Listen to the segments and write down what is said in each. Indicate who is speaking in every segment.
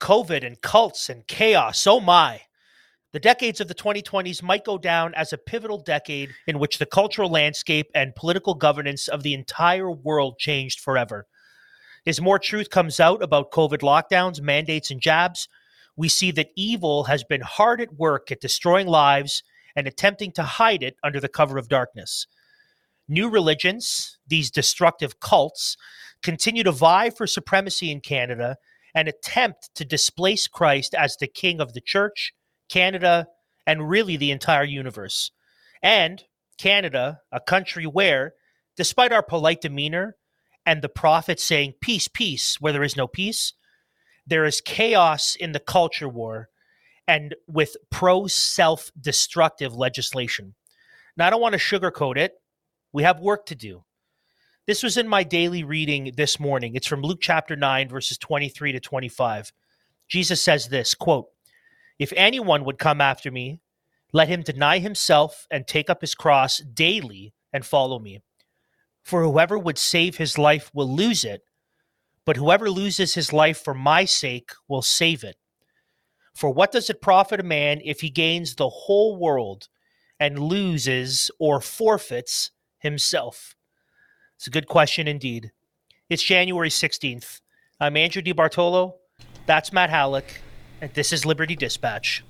Speaker 1: COVID and cults and chaos. Oh my. The decades of the 2020s might go down as a pivotal decade in which the cultural landscape and political governance of the entire world changed forever. As more truth comes out about COVID lockdowns, mandates, and jabs, we see that evil has been hard at work at destroying lives and attempting to hide it under the cover of darkness. New religions, these destructive cults, continue to vie for supremacy in Canada and attempt to displace Christ as the king of the church, Canada, and really the entire universe. And Canada, a country where, despite our polite demeanor and the prophet saying, peace, peace, where there is no peace, there is chaos in the culture war and with pro self destructive legislation. Now, I don't want to sugarcoat it. We have work to do. This was in my daily reading this morning. It's from Luke chapter 9, verses 23 to 25. Jesus says this quote, If anyone would come after me, let him deny himself and take up his cross daily and follow me. For whoever would save his life will lose it, but whoever loses his life for my sake will save it. For what does it profit a man if he gains the whole world and loses or forfeits himself? It's a good question indeed. It's January 16th. I'm Andrew DiBartolo. That's Matt Halleck. And this is Liberty Dispatch.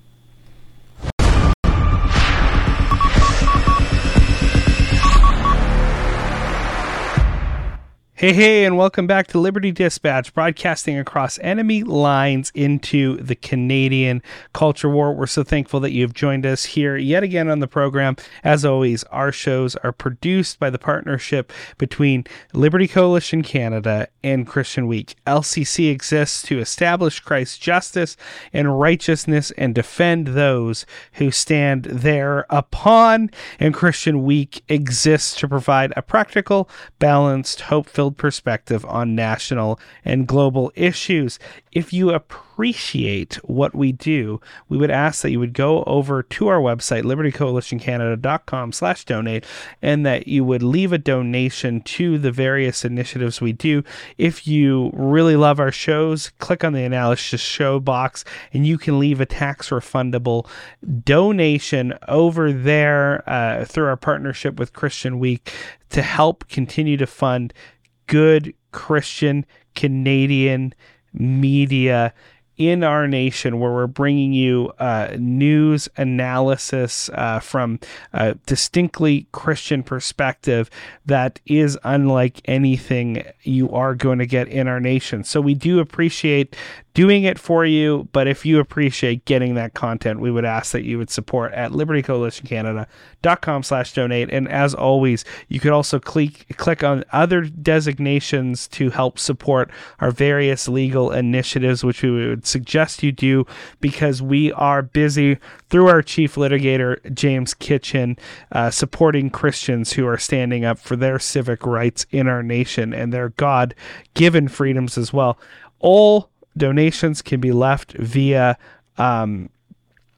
Speaker 2: Hey, hey, and welcome back to Liberty Dispatch, broadcasting across enemy lines into the Canadian culture war. We're so thankful that you've joined us here yet again on the program. As always, our shows are produced by the partnership between Liberty Coalition Canada and Christian Week. LCC exists to establish Christ's justice and righteousness and defend those who stand there upon, and Christian Week exists to provide a practical, balanced, hope filled perspective on national and global issues. If you appreciate what we do, we would ask that you would go over to our website, libertycoalitioncanada.com slash donate, and that you would leave a donation to the various initiatives we do. If you really love our shows, click on the analysis show box and you can leave a tax refundable donation over there uh, through our partnership with Christian Week to help continue to fund good Christian Canadian media in our nation where we're bringing you uh, news analysis uh, from a distinctly Christian perspective that is unlike anything you are going to get in our nation. So we do appreciate doing it for you. But if you appreciate getting that content, we would ask that you would support at libertycoalitioncanada.com slash donate. And as always, you could also click, click on other designations to help support our various legal initiatives, which we would suggest you do because we are busy through our chief litigator, James Kitchen, uh, supporting Christians who are standing up for their civic rights in our nation and their God given freedoms as well. All donations can be left via um,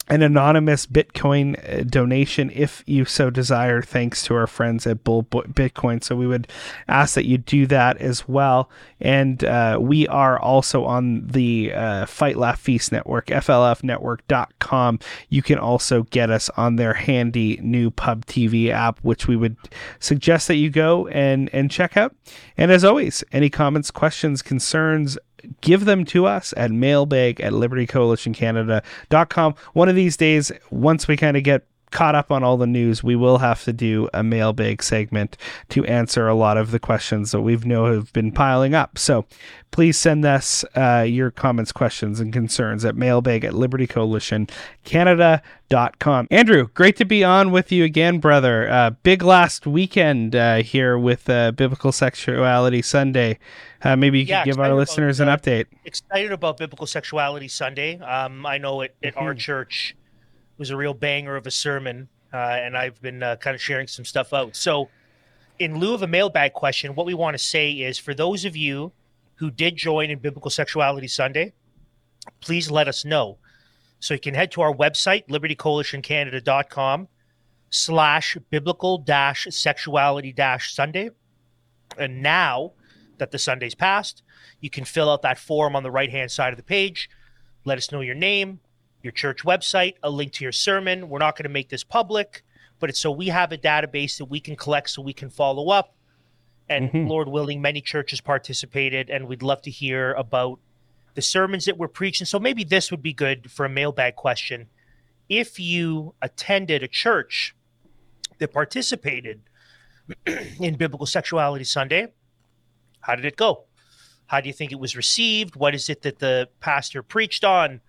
Speaker 2: an anonymous Bitcoin uh, donation if you so desire, thanks to our friends at Bull Bitcoin. So we would ask that you do that as well. And uh, we are also on the uh, Fight Laugh Feast Network, FLFnetwork.com. You can also get us on their handy new Pub TV app, which we would suggest that you go and, and check out. And as always, any comments, questions, concerns, give them to us at mailbag at libertycoalitioncanada.com. One of these days, once we kind of get caught up on all the news, we will have to do a mailbag segment to answer a lot of the questions that we've know have been piling up. So please send us uh, your comments, questions, and concerns at mailbag at libertycoalitioncanada.com. Andrew, great to be on with you again, brother. Uh, big last weekend uh, here with uh, Biblical Sexuality Sunday. Uh, maybe you yeah, could give our listeners about, an update.
Speaker 1: Excited about Biblical Sexuality Sunday. Um, I know it, at mm-hmm. our church was a real banger of a sermon, uh, and I've been uh, kind of sharing some stuff out. So, in lieu of a mailbag question, what we want to say is for those of you who did join in Biblical Sexuality Sunday, please let us know. So you can head to our website, libertycoalitioncanada.com slash biblical dash sexuality dash Sunday. And now that the Sunday's passed, you can fill out that form on the right hand side of the page Let us know your name, your church website, a link to your sermon. We're not going to make this public, but it's so we have a database that we can collect so we can follow up. And
Speaker 2: Mhm.
Speaker 1: Lord willing, many churches participated, and we'd love to hear about the sermons that we're preaching. So maybe this would be good for a mailbag question. If you attended a church that participated in Biblical Sexuality Sunday, how did it go? How do you think it was received? What is it that the pastor preached on?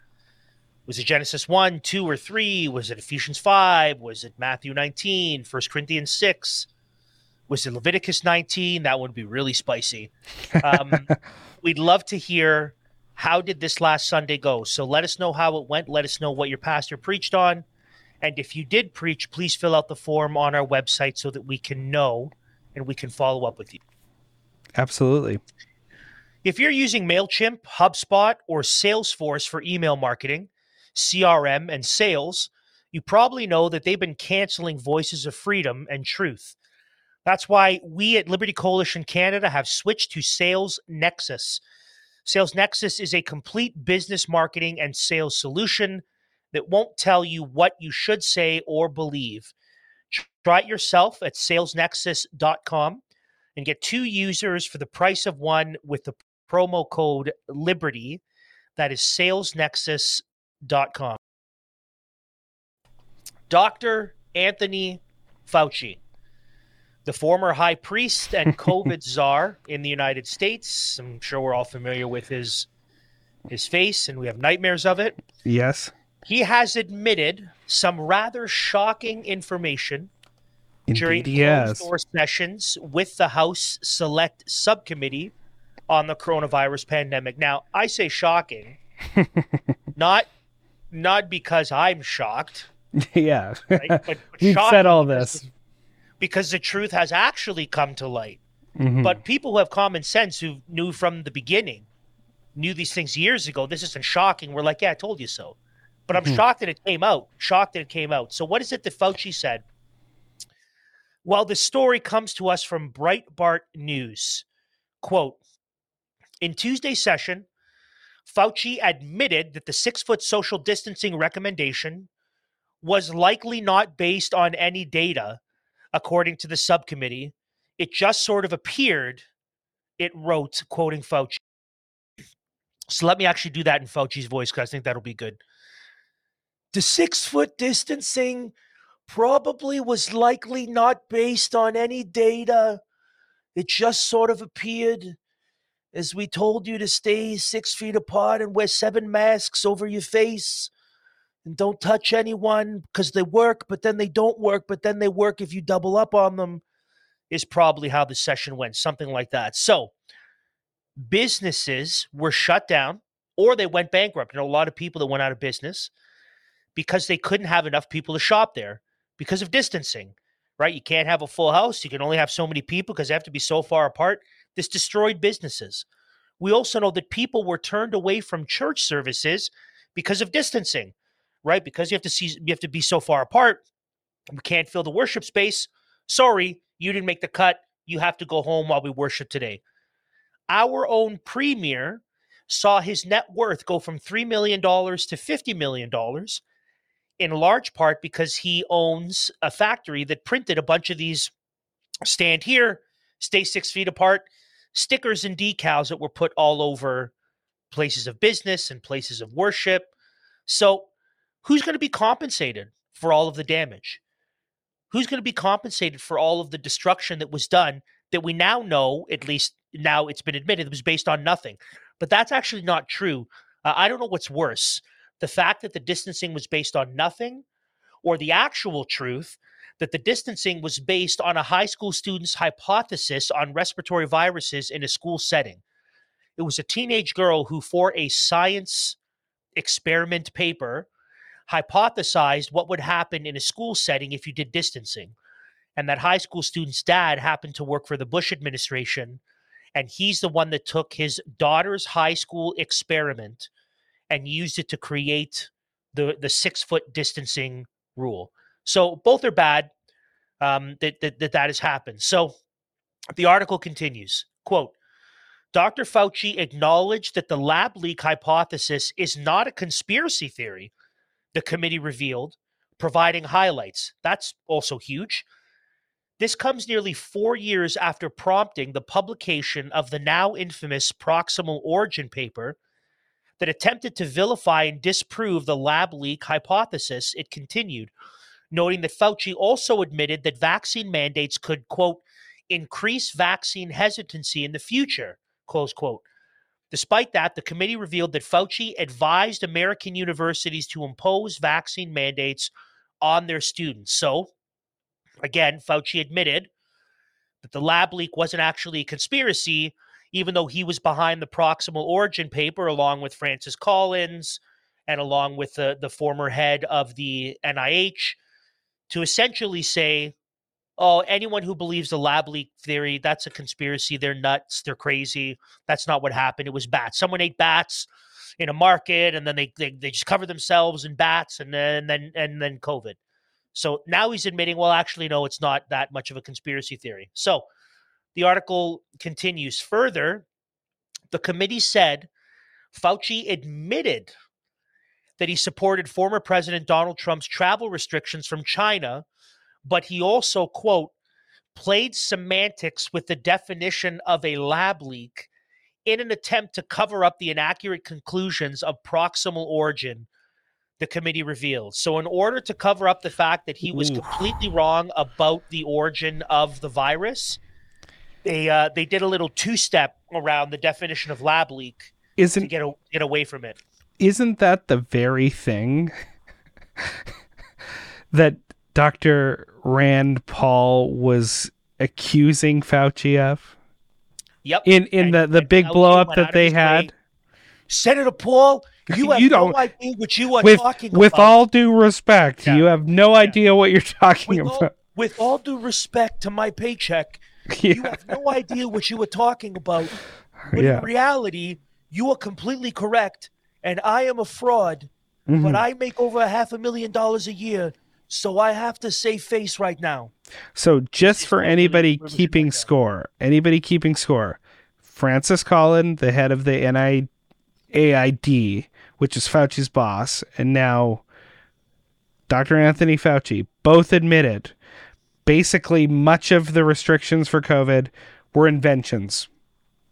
Speaker 1: Was it Genesis 1, 2, or 3? Was it Ephesians 5? Was it Matthew 19, 1 Corinthians 6? Was it Leviticus 19? That would be really spicy. Um, we'd love to hear how did this last Sunday go? So let us know how it went. Let us know what your pastor preached on. And if you did preach, please fill out the form on our website so that we can know and we can follow up with you.
Speaker 2: Absolutely.
Speaker 1: If you're using MailChimp, HubSpot, or Salesforce for email marketing, CRM, and sales, you probably know that they've been canceling Voices of Freedom and Truth. That's why we at Liberty Coalition Canada have switched to Sales Nexus. Sales Nexus is a complete business marketing and sales solution that won't tell you what you should say or believe. Try it yourself at salesnexus.com and get two users for the price of one with the promo code Liberty. That is salesnexus.com. Dr. Anthony Fauci, the former high priest and COVID czar in the United States. I'm sure we're all familiar with his his face and we have nightmares of it.
Speaker 2: Yes.
Speaker 1: He has admitted some rather shocking information during
Speaker 2: Indeed, yes.
Speaker 1: closed door sessions with the House Select Subcommittee on the coronavirus pandemic. Now, I say shocking, not not because I'm shocked,
Speaker 2: yeah.
Speaker 1: right? But,
Speaker 2: We've said all this.
Speaker 1: because the truth has actually come to light.
Speaker 2: Mhm.
Speaker 1: But people who have common sense, who knew from the beginning, knew these things years ago. This isn't shocking. We're like, yeah, I told you so. But I'm
Speaker 2: Mhm.
Speaker 1: shocked that it came out. Shocked that it came out. So what is it that Fauci said? Well, the story comes to us from Breitbart News. Quote In Tuesday's session, Fauci admitted that the six foot social distancing recommendation was likely not based on any data, according to the subcommittee. It just sort of appeared, it wrote, quoting Fauci. So let me actually do that in Fauci's voice because I think that'll be good. The six foot distancing probably was likely not based on any data. It just sort of appeared as we told you to stay six feet apart and wear seven masks over your face and don't touch anyone because they work, but then they don't work, but then they work if you double up on them, is probably how the session went, something like that. So businesses were shut down or they went bankrupt. You know, a lot of people that went out of business because they couldn't have enough people to shop there because of distancing, right? You can't have a full house. You can only have so many people because they have to be so far apart. This destroyed businesses. We also know that people were turned away from church services because of distancing, right? Because you have to see you have to be so far apart. We can't fill the worship space. Sorry, you didn't make the cut. You have to go home while we worship today. Our own premier saw his net worth go from $3 million to $50 million, in large part because he owns a factory that printed a bunch of these stand here, stay six feet apart stickers and decals that were put all over places of business and places of worship. So, who's going to be compensated for all of the damage? Who's going to be compensated for all of the destruction that was done that we now know, at least now it's been admitted, it was based on nothing? But that's actually not true. Uh, I don't know what's worse the fact that the distancing was based on nothing or the actual truth that the distancing was based on a high school student's hypothesis on respiratory viruses in a school setting. It was a teenage girl who, for a science experiment paper, hypothesized what would happen in a school setting if you did distancing. And that high school student's dad happened to work for the Bush administration. And he's the one that took his daughter's high school experiment and used it to create the, the six foot distancing rule. So both are bad um, that, that, that that has happened. So the article continues, quote, Dr. Fauci acknowledged that the lab leak hypothesis is not a conspiracy theory, the committee revealed, providing highlights. That's also huge. This comes nearly four years after prompting the publication of the now infamous proximal origin paper that attempted to vilify and disprove the lab leak hypothesis. It continued, noting that Fauci also admitted that vaccine mandates could, quote, increase vaccine hesitancy in the future, close quote. Despite that, the committee revealed that Fauci advised American universities to impose vaccine mandates on their students. So, again, Fauci admitted that the lab leak wasn't actually a conspiracy, even though he was behind the proximal origin paper along with Francis Collins and along with the, the former head of the NIH to essentially say, oh, anyone who believes the lab leak theory, that's a conspiracy. They're nuts. They're crazy. That's not what happened. It was bats. Someone ate bats in a market and then they, they, they just covered themselves in bats and then, and then, and then COVID. So now he's admitting, well, actually, no, it's not that much of a conspiracy theory. So the article continues further. The committee said Fauci admitted that he supported former President Donald Trump's travel restrictions from China, but he also, quote, played semantics with the definition of a lab leak in an attempt to cover up the inaccurate conclusions of proximal origin the committee revealed. So, in order to cover up the fact that he was Ooh. completely wrong about the origin of the virus, they uh, they did a little two step around the definition of lab leak isn't, to get a, get away from it.
Speaker 2: Isn't that the very thing that Dr. Rand Paul was accusing Fauci of?
Speaker 1: Yep.
Speaker 2: In in and, the the big blow up that they had. Way.
Speaker 1: Senator Paul, you have you don't, no idea what you are
Speaker 2: with,
Speaker 1: talking
Speaker 2: with about. With all due respect, yeah. you have no yeah. idea what you're talking
Speaker 1: with
Speaker 2: about.
Speaker 1: All, with all due respect to my paycheck, yeah. you have no idea what you were talking about. When in reality, you are completely correct, and I am a fraud. Mm-hmm. But I make over a half a million dollars a year, so I have to save face right now.
Speaker 2: So just for anybody keeping score, anybody keeping score, Francis Collin, the head of the NIAID, which is Fauci's boss, and now Dr. Anthony Fauci both admitted basically much of the restrictions for COVID were inventions.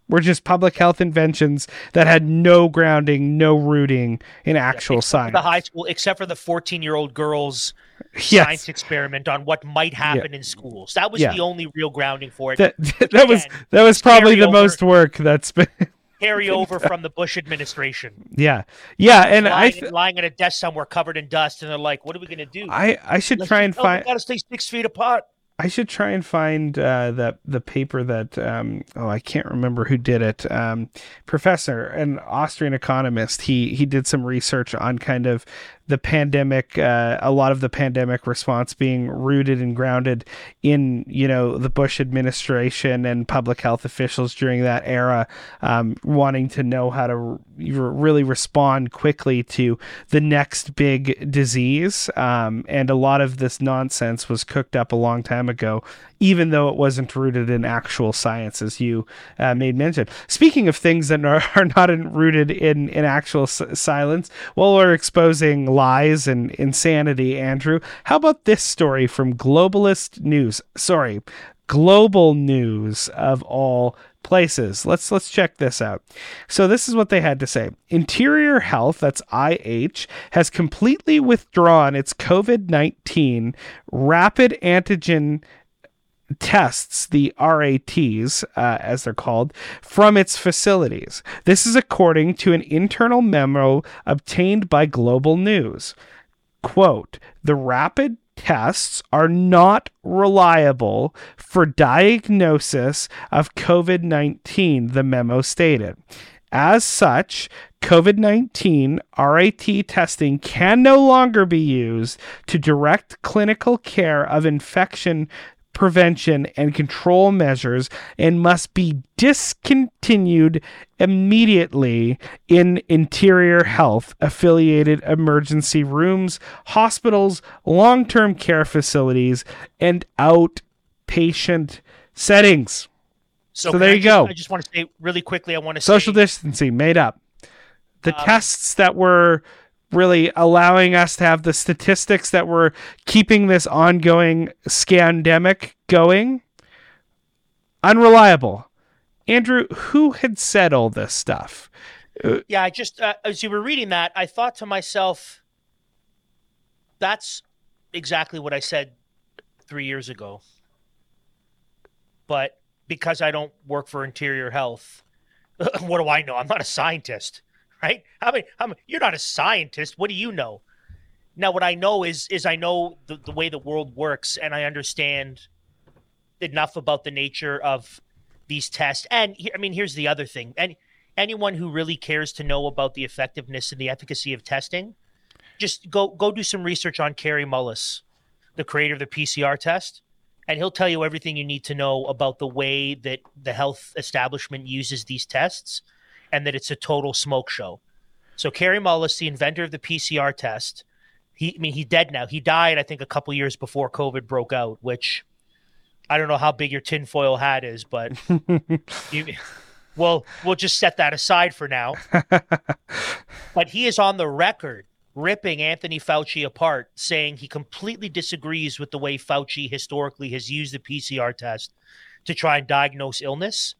Speaker 2: Were just public health inventions that had no grounding, no rooting in actual yeah, science.
Speaker 1: The high school, except for the 14 year old girls' yes. science experiment on what might happen yeah. in schools. That was yeah. the only real grounding for it.
Speaker 2: That, that again, was that was probably the over. most work that's been
Speaker 1: carry over from the Bush administration.
Speaker 2: Yeah, yeah, and
Speaker 1: lying,
Speaker 2: I
Speaker 1: th- lying at a desk somewhere covered in dust, and they're like, "What are we going to do?"
Speaker 2: I I should Let's try and find.
Speaker 1: Got to stay six feet apart.
Speaker 2: I should try and find uh, that the paper that um, oh I can't remember who did it. Um, professor, an Austrian economist, he he did some research on kind of the pandemic, uh, a lot of the pandemic response being rooted and grounded in, you know, the Bush administration and public health officials during that era, um, wanting to know how to re- really respond quickly to the next big disease. Um, and a lot of this nonsense was cooked up a long time ago, even though it wasn't rooted in actual science, as you uh, made mention. Speaking of things that are, are not in, rooted in, in actual s- silence, while we're exposing lies and insanity, Andrew, how about this story from Globalist News? Sorry, Global News of all places. Let's let's check this out. So this is what they had to say. Interior Health, that's IH, has completely withdrawn its COVID-19 rapid antigen tests, the RATs, uh, as they're called, from its facilities. This is according to an internal memo obtained by Global News. Quote, the rapid tests are not reliable for diagnosis of COVID 19, the memo stated. As such, COVID 19 RAT testing can no longer be used to direct clinical care of infection prevention and control measures and must be discontinued immediately in interior health affiliated emergency rooms, hospitals, long term care facilities, and outpatient settings. So,
Speaker 1: can
Speaker 2: there
Speaker 1: I
Speaker 2: you
Speaker 1: just-
Speaker 2: go.
Speaker 1: I just want to say really quickly. I want to
Speaker 2: Social
Speaker 1: say,
Speaker 2: distancing made up. The
Speaker 1: Um,
Speaker 2: tests that were really allowing us to have the statistics that were keeping this ongoing scandemic going unreliable. Andrew, who had said all this stuff?
Speaker 1: Yeah, I just uh, as you were reading that, I thought to myself, that's exactly what I said three years ago. But because I don't work for Interior Health, what do I know? I'm not a scientist, right? I mean, I'm, you're not a scientist. What do you know? Now, what I know is is I know the, the way the world works, and I understand enough about the nature of these tests. And I mean, here's the other thing: and anyone who really cares to know about the effectiveness and the efficacy of testing, just go go do some research on Kary Mullis, the creator of the PCR test, and he'll tell you everything you need to know about the way that the health establishment uses these tests, and that it's a total smoke show. So Kary Mullis, the inventor of the PCR test, he I mean he's dead now. He died, I think, a couple years before COVID broke out, which I don't know how big your tinfoil hat is, but you, well, we'll just set that aside for now. but he is on the record ripping Anthony Fauci apart, saying he completely disagrees with the way Fauci historically has used the PCR test to try and diagnose illness.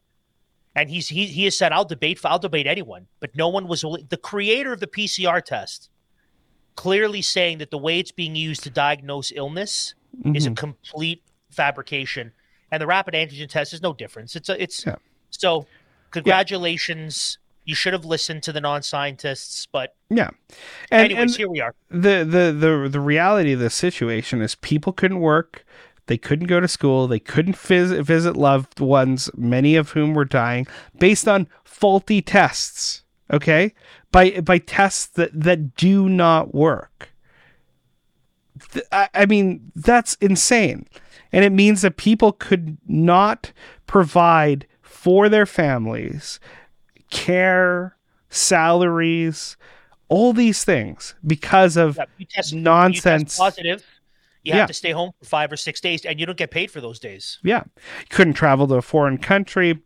Speaker 1: And he's he, he has said, "I'll debate I'll debate anyone," but no one was the creator of the PCR test, clearly saying that the way it's being used to diagnose illness is a
Speaker 2: Mhm.
Speaker 1: complete fabrication, and the rapid antigen test is no difference. It's a it's
Speaker 2: Yeah.
Speaker 1: so congratulations. You should have listened to the non-scientists, but
Speaker 2: Yeah. And,
Speaker 1: anyways,
Speaker 2: and
Speaker 1: here we are.
Speaker 2: the, the the the reality of the situation is people couldn't work they couldn't go to school they couldn't vis- visit loved ones many of whom were dying based on faulty tests okay by by tests that that do not work I, I mean that's insane and it means that people could not provide for their families care salaries all these things because of
Speaker 1: you test,
Speaker 2: nonsense.
Speaker 1: positive. You
Speaker 2: Yeah.
Speaker 1: have to stay home for five or six days, and you don't get paid for those days.
Speaker 2: Yeah. You couldn't travel to a foreign country.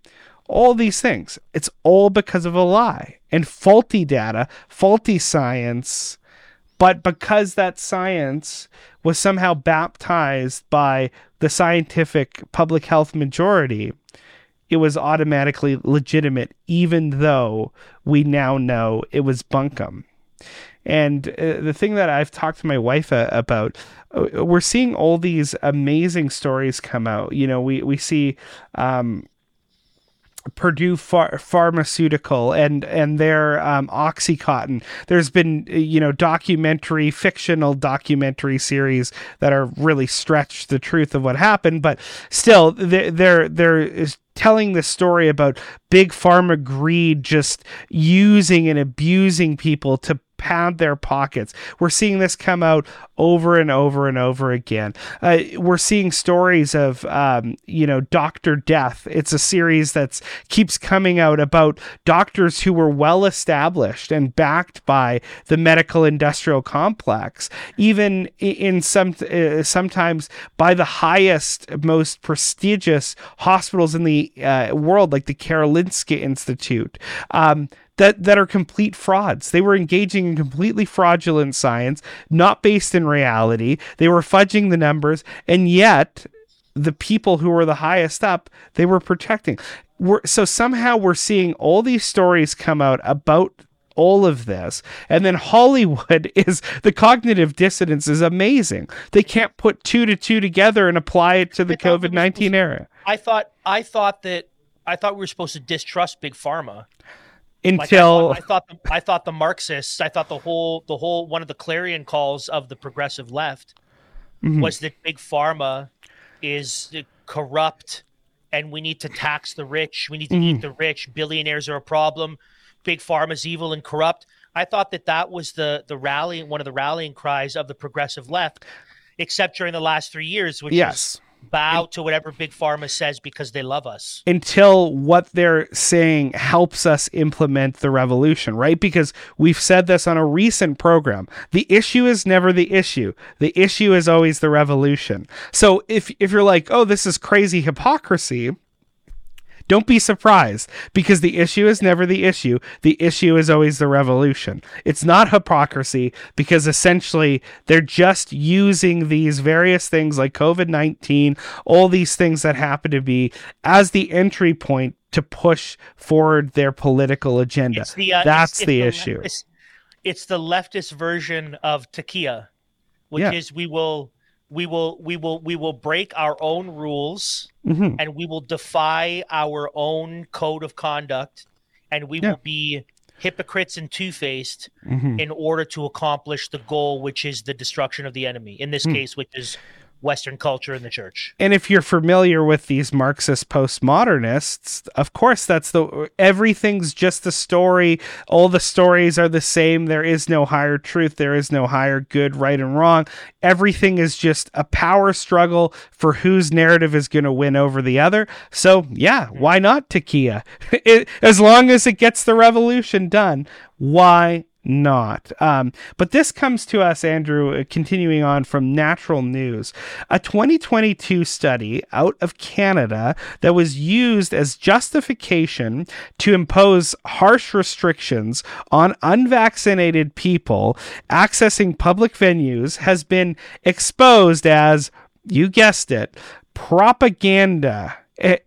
Speaker 2: All these things. It's all because of a lie and faulty data, faulty science. But because that science was somehow baptized by the scientific public health majority, it was automatically legitimate, even though we now know it was bunkum. And uh, the thing that I've talked to my wife uh, about, uh, we're seeing all these amazing stories come out. You know, we we see um, Purdue Phar- Pharmaceutical and and their um, OxyContin. There's been uh, you know documentary, fictional documentary series that are really stretched the truth of what happened, but still they're they're, they're is telling the story about big pharma greed just using and abusing people to pad their pockets. We're seeing this come out over and over and over again. Uh, we're seeing stories of, um, you know, Doctor Death. It's a series that's keeps coming out about doctors who were well established and backed by the medical industrial complex, even in some uh, sometimes by the highest, most prestigious hospitals in the uh, world, like the Karolinska Institute. Um, that that are complete frauds. They were engaging in completely fraudulent science, not based in reality. They were fudging the numbers, and yet the people who were the highest up, they were protecting. We're, so somehow we're seeing all these stories come out about all of this and then hollywood is the cognitive dissonance is amazing they can't put two to two together and apply it to the
Speaker 1: I thought we were
Speaker 2: covid-19
Speaker 1: supposed-
Speaker 2: era
Speaker 1: I thought I thought that I thought we were supposed to distrust big pharma. Like, I
Speaker 2: until
Speaker 1: thought, I thought the, I thought the Marxists, I thought the whole the whole one of the clarion calls of the progressive left
Speaker 2: Mhm.
Speaker 1: was that big pharma is corrupt and we need to tax the rich. We need to
Speaker 2: Mm-hmm.
Speaker 1: eat the rich. Billionaires are a problem. Big pharma's evil and corrupt. I thought that that was the the rallying one of the rallying cries of the progressive left, except during the last three years, which
Speaker 2: yes
Speaker 1: is bow to whatever big pharma says because they love us.
Speaker 2: until what they're saying helps us implement the revolution, right? Because we've said this on a recent program. The issue is never the issue. The issue is always the revolution. So if if you're like, "Oh, this is crazy hypocrisy," Don't be surprised because the issue is never the issue. The issue is always the revolution. It's not hypocrisy because essentially they're just using these various things like COVID 19, all these things that happen to be as the entry point to push forward their political agenda. The, uh, That's it's, it's the, the, issue.
Speaker 1: Leftist, it's the leftist version of taqiyya, which yeah. is we will we will we will we will break our own rules mm-hmm. and we will defy our own code of conduct and we yeah. will be hypocrites and two-faced mm-hmm. in order to accomplish the goal which is the destruction of the enemy in this mm. case which is Western culture in the church.
Speaker 2: And if you're familiar with these Marxist postmodernists, of course, that's the everything's just a story. All the stories are the same. There is no higher truth. There is no higher good, right, and wrong. Everything is just a power struggle for whose narrative is going to win over the other. So, yeah, hmm. why not taqiyya? as long as it gets the revolution done, why not. Um, but this comes to us, Andrew, uh, continuing on from Natural News. A 2022 study out of Canada that was used as justification to impose harsh restrictions on unvaccinated people accessing public venues has been exposed as, you guessed it, propaganda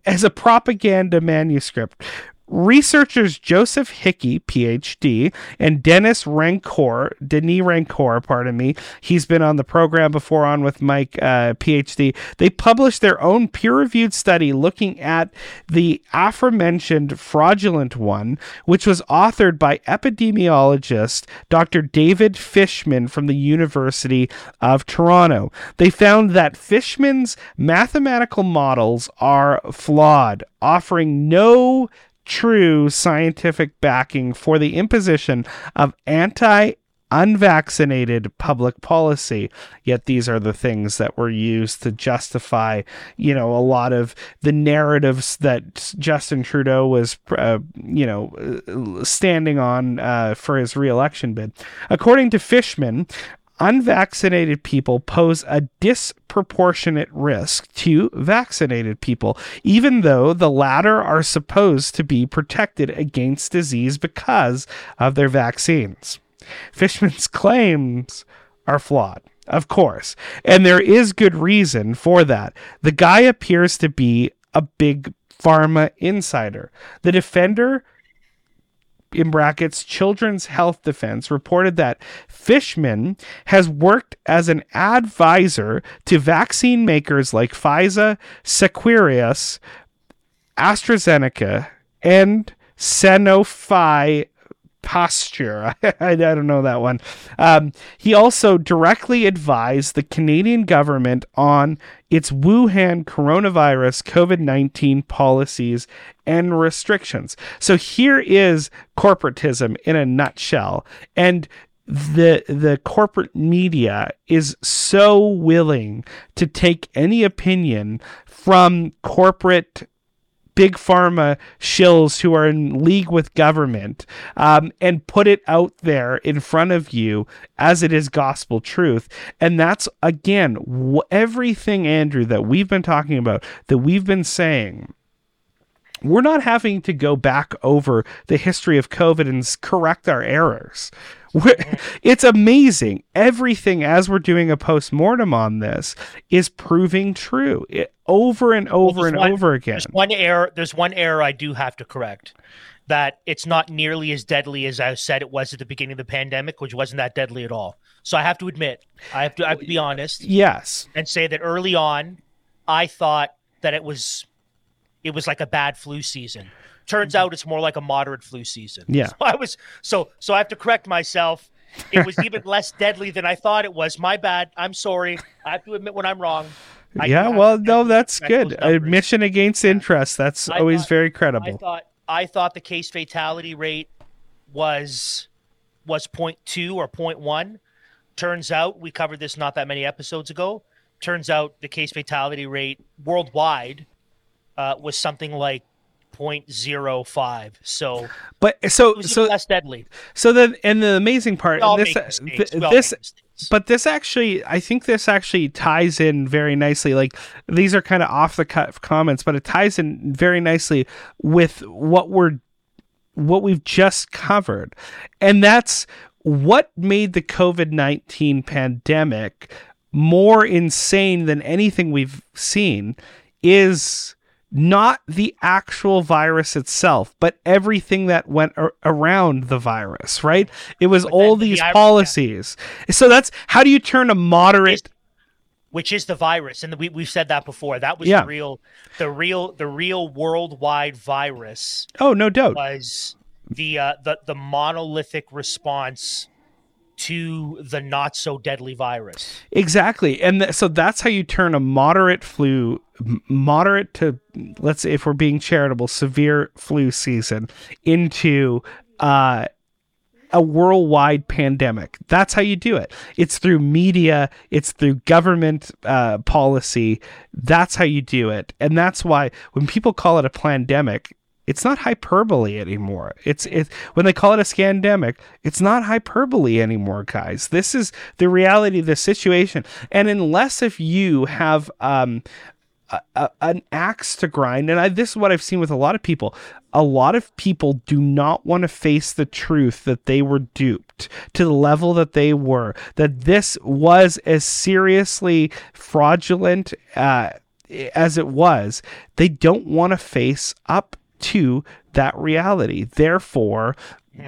Speaker 2: as a propaganda manuscript Researchers Joseph Hickey, PhD, and Dennis Rancourt, Denis Rancourt, pardon me, he's been on the program before on with Mike, uh, PhD. They published their own peer reviewed study looking at the aforementioned fraudulent one, which was authored by epidemiologist Dr. David Fishman from the University of Toronto. They found that Fishman's mathematical models are flawed, offering no true scientific backing for the imposition of anti unvaccinated public policy. Yet these are the things that were used to justify, you know, a lot of the narratives that Justin Trudeau was, uh, you know, standing on uh, for his reelection bid. According to Fishman, unvaccinated people pose a disproportionate risk to vaccinated people, even though the latter are supposed to be protected against disease because of their vaccines. Fishman's claims are flawed. Of course. And there is good reason for that. The guy appears to be a big pharma insider. The defender in brackets children's health defense reported that fishman has worked as an advisor to vaccine makers like pfizer seqirus astrazeneca and sanofi Pasteur. I, I, don't know that one. Um, he also directly advised the Canadian government on its Wuhan coronavirus COVID 19 policies and restrictions. So here is corporatism in a nutshell. And the the corporate media is so willing to take any opinion from corporate big pharma shills who are in league with government um, and put it out there in front of you as it is gospel truth. And that's, again, wh- everything, Andrew, that we've been talking about, that we've been saying we're not having to go back over the history of COVID and correct our errors. it's amazing. Everything as we're doing a post mortem on this is proving true it, over and over well, and
Speaker 1: one,
Speaker 2: over again.
Speaker 1: There's one error. There's one error I do have to correct. That it's not nearly as deadly as I said it was at the beginning of the pandemic, which wasn't that deadly at all. So I have to admit, I have to, I have to be honest.
Speaker 2: Yes,
Speaker 1: and say that early on, I thought that it was, it was like a bad flu season Turns out it's more like a moderate flu season.
Speaker 2: Yeah.
Speaker 1: So I was so so I have to correct myself. It was even less deadly than I thought it was. My bad. I'm sorry. I have to admit when I'm wrong.
Speaker 2: I yeah, well, no, that's good. Admission against interest. That's I always
Speaker 1: thought,
Speaker 2: very credible. I
Speaker 1: thought I thought the case fatality rate was was 0.2 or 0.1. Turns out we covered this not that many episodes ago. Turns out the case fatality rate worldwide uh, was something like 0.05. So,
Speaker 2: but so so
Speaker 1: less deadly.
Speaker 2: So then, and the amazing part, this, th- this. But this actually, I think this actually ties in very nicely. Like these are kind of off the cut comments, but it ties in very nicely with what we're what we've just covered. And that's what made the COVID 19 pandemic more insane than anything we've seen is not the actual virus itself, but everything that went ar- around the virus, right? It was
Speaker 1: But
Speaker 2: all
Speaker 1: the
Speaker 2: these
Speaker 1: ir-
Speaker 2: policies. So that's how do you turn a moderate
Speaker 1: which is the virus and we, we've said that before that was
Speaker 2: Yeah.
Speaker 1: the real the real the real worldwide virus
Speaker 2: Oh, no doubt.
Speaker 1: was the uh, the the monolithic response to the not so deadly virus
Speaker 2: Exactly. And th- so that's how you turn a moderate flu, moderate to, let's say, if we're being charitable, severe flu season into uh, a worldwide pandemic. That's how you do it. It's through media, it's through government uh, policy. That's how you do it. And that's why when people call it a pandemic, it's not hyperbole anymore. It's it when they call it a scandemic, it's not hyperbole anymore, guys. This is the reality of the situation. And unless if you have um a, a, an axe to grind, and I, this is what I've seen with a lot of people. A lot of people do not want to face the truth that they were duped to the level that they were. That this was as seriously fraudulent uh, as it was. They don't want to face up to that reality. Therefore,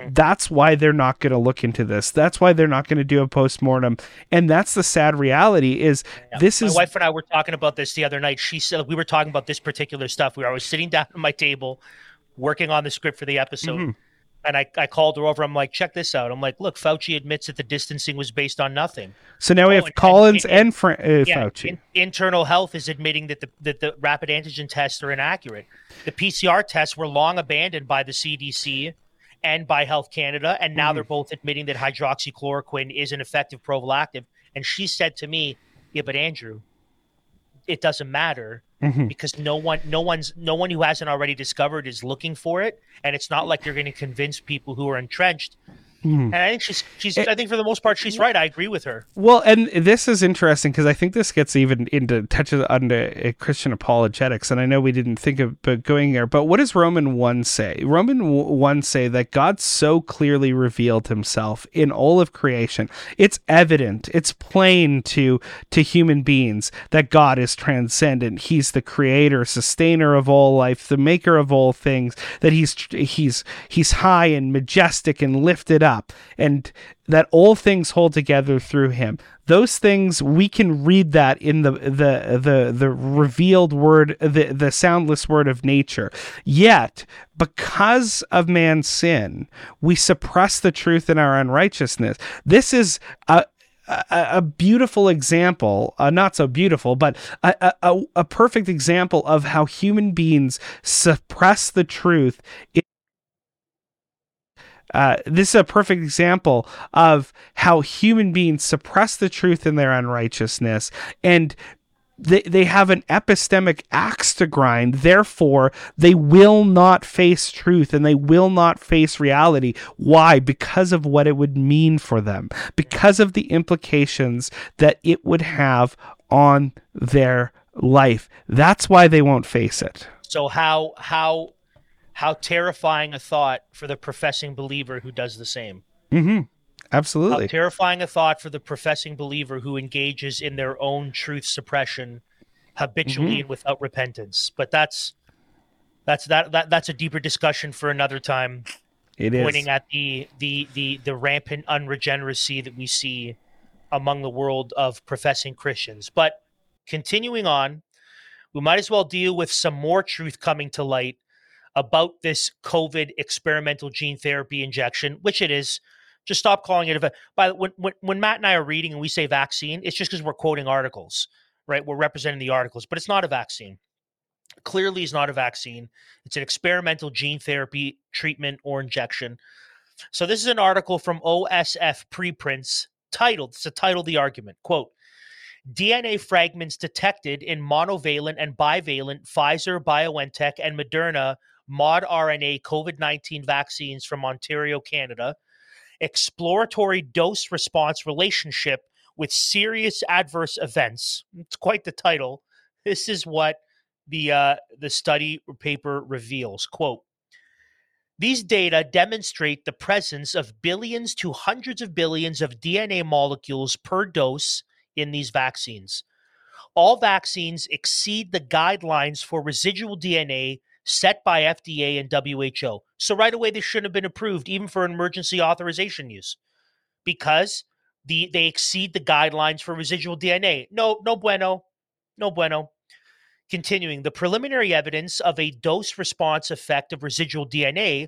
Speaker 2: that's why they're not going to look into this. That's why they're not going to do a postmortem. And that's the sad reality is this
Speaker 1: my
Speaker 2: is My
Speaker 1: wife and i were talking about this the other night she said we were talking about this particular stuff we were I was sitting down at my table working on the script for the episode
Speaker 2: Mhm.
Speaker 1: And I, I called her over i'm like check this out i'm like look fauci admits that the distancing was based on nothing
Speaker 2: so now we
Speaker 1: Oh,
Speaker 2: have
Speaker 1: and-
Speaker 2: Collins
Speaker 1: and-
Speaker 2: and, Fra- uh,
Speaker 1: yeah,
Speaker 2: Fauci.
Speaker 1: in- internal health is admitting that the that the rapid antigen tests are inaccurate. The PCR tests were long abandoned by the CDC and by Health Canada, and now
Speaker 2: Mhm.
Speaker 1: they're both admitting that hydroxychloroquine is an effective prophylactic. And she said to me, "Yeah, but Andrew, it doesn't matter."
Speaker 2: Mhm.
Speaker 1: Because no one, no one's, no one who hasn't already discovered is looking for it, and it's not like you're going to convince people who are entrenched.
Speaker 2: Mhm.
Speaker 1: And I think she's, she's,
Speaker 2: It-
Speaker 1: I think for the most part, she's right. I agree with her.
Speaker 2: Well, and this is interesting because I think this gets even into touches under uh, Christian apologetics, and I know we didn't think of but going there. But what does Roman one say? Roman one say that God so clearly revealed Himself in all of creation. It's evident, it's plain to to human beings that God is transcendent. He's the creator, sustainer of all life, the maker of all things. That He's He's He's high and majestic and lifted up, and that all things hold together through him. Those things we can read that in the the the the revealed word, the the soundless word of nature. Yet, because of man's sin, we suppress the truth in our unrighteousness. This is a a, a beautiful example, uh, not so beautiful, but a, a, a- a perfect example of how human beings suppress the truth uh, this is a perfect example of how human beings suppress the truth in their unrighteousness and they, they have an epistemic axe to grind. Therefore they will not face truth and they will not face reality. Why? Because of what it would mean for them. Because of the implications that it would have on their life. That's why they won't face it.
Speaker 1: So how how how terrifying a thought for the professing believer who does the same.
Speaker 2: mm-hmm.
Speaker 1: How
Speaker 2: absolutely
Speaker 1: terrifying a thought for the professing believer who engages in their own truth suppression habitually
Speaker 2: Mhm.
Speaker 1: and without repentance. But that's that's that, that that's a deeper discussion for another time
Speaker 2: it is
Speaker 1: pointing at the the the the rampant unregeneracy that we see among the world of professing Christians. But continuing on, we might as well deal with some more truth coming to light about this COVID experimental gene therapy injection, which it is. Just stop calling it a. By when when when Matt and I are reading and we say vaccine, it's just because we're quoting articles, right? We're representing the articles, but it's not a vaccine. Clearly, is not a vaccine. It's an experimental gene therapy treatment or injection. So this is an article from OSF preprints titled. It's the title of the argument. Quote. DNA fragments detected in monovalent and bivalent Pfizer, BioNTech, and Moderna modRNA COVID 19 vaccines from Ontario, Canada. Exploratory dose response relationship with serious adverse events. It's quite the title. This is what the uh, the study paper reveals. Quote. These data demonstrate the presence of billions to hundreds of billions of DNA molecules per dose in these vaccines. All vaccines exceed the guidelines for residual DNA set by FDA and WHO. So right away, this shouldn't have been approved, even for emergency authorization use, because the they exceed the guidelines for residual DNA. No, no bueno, no bueno. Continuing, the preliminary evidence of a dose response effect of residual DNA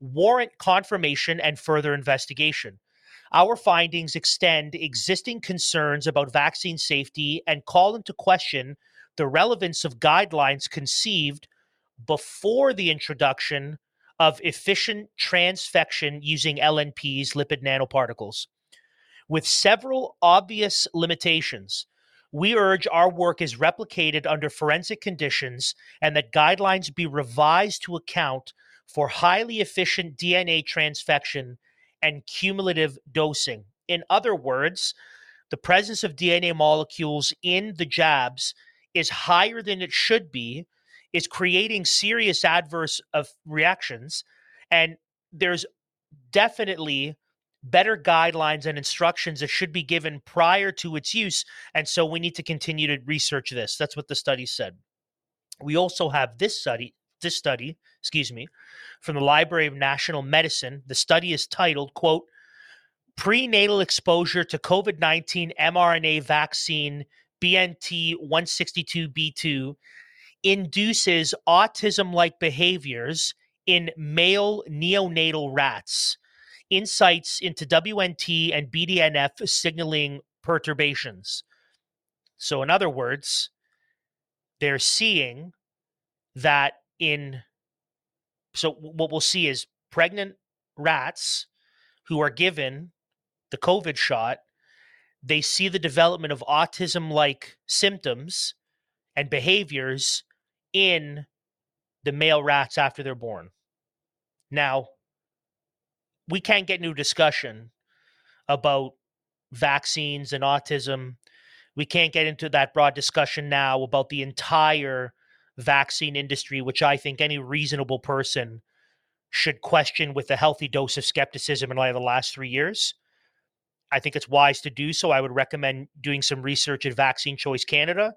Speaker 1: warrant confirmation and further investigation. Our findings extend existing concerns about vaccine safety and call into question the relevance of guidelines conceived before the introduction of efficient transfection using LNPs, lipid nanoparticles. With several obvious limitations, we urge our work is replicated under forensic conditions and that guidelines be revised to account for highly efficient DNA transfection and cumulative dosing. In other words, the presence of DNA molecules in the jabs is higher than it should be is creating serious adverse of reactions and there's definitely better guidelines and instructions that should be given prior to its use and so we need to continue to research this. That's what the study said. We also have this study this study excuse me from the library of national medicine. The study is titled quote prenatal exposure to covid-19 mrna vaccine bnt 162b2 induces autism like behaviors in male neonatal rats, insights into WNT and BDNF signaling perturbations. So, in other words, they're seeing that in. So, what we'll see is pregnant rats who are given the COVID shot, they see the development of autism like symptoms and behaviors in the male rats after they're born. Now, we can't get new discussion about vaccines and autism. We can't get into that broad discussion now about the entire vaccine industry, which I think any reasonable person should question with a healthy dose of skepticism in light of the last three years. I think it's wise to do so. I would recommend doing some research at Vaccine Choice Canada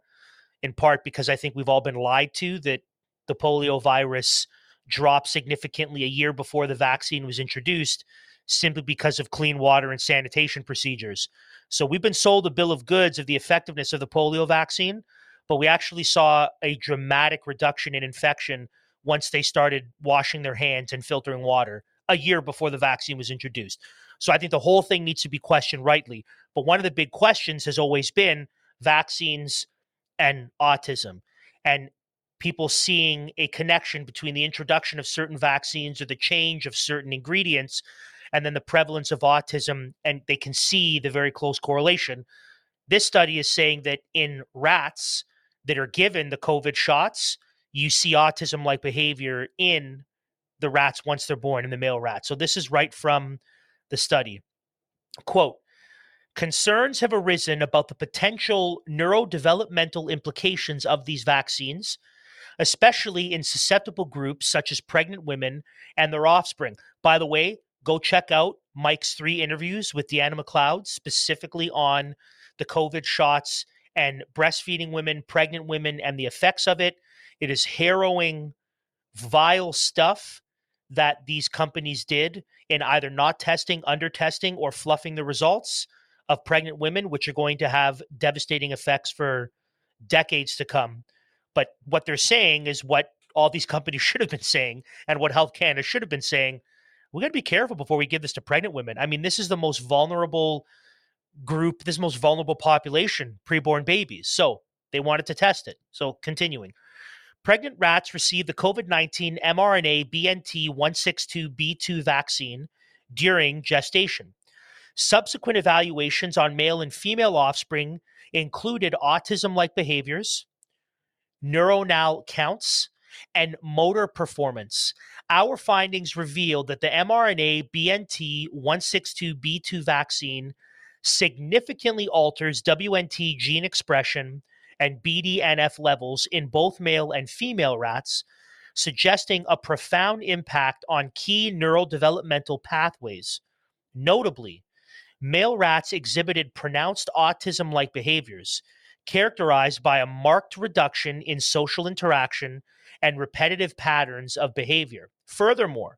Speaker 1: in part because I think we've all been lied to that the polio mm-hmm. virus dropped significantly a year before the vaccine was introduced simply because of clean water and sanitation procedures. So we've been sold a bill of goods of the effectiveness of the polio vaccine, but we actually saw a dramatic reduction in infection once they started washing their hands and filtering water a year before the vaccine was introduced. So I think the whole thing needs to be questioned rightly. But one of the big questions has always been vaccines and autism and people seeing a connection between the introduction of certain vaccines or the change of certain ingredients and then the prevalence of autism and they can see the very close correlation. This study is saying that in rats that are given the covid shots you see autism like behavior in the rats once they're born in the male rats. So this is right from the study. Quote Concerns have arisen about the potential neurodevelopmental implications of these vaccines, especially in susceptible groups such as pregnant women and their offspring. By the way, go check out Mike's three interviews with Deanna McLeod, specifically on the COVID shots and breastfeeding women, pregnant women, and the effects of it. It is harrowing, vile stuff that these companies did in either not testing, under testing, or fluffing the results of pregnant women, which are going to have devastating effects for decades to come. But what they're saying is what all these companies should have been saying and what Health Canada should have been saying. We got to be careful before we give this to pregnant women. I mean, this is the most vulnerable group, this most vulnerable population, preborn babies. So they wanted to test it. So continuing. Pregnant rats received the COVID 19 mRNA BNT 162b2 vaccine during gestation. Subsequent evaluations on male and female offspring included autism like behaviors, neuronal counts, and motor performance. Our findings revealed that the mRNA BNT 162b2 vaccine significantly alters WNT gene expression and BDNF levels in both male and female rats, suggesting a profound impact on key neurodevelopmental pathways. Notably, male rats exhibited pronounced autism like behaviors, characterized by a marked reduction in social interaction and repetitive patterns of behavior. Furthermore,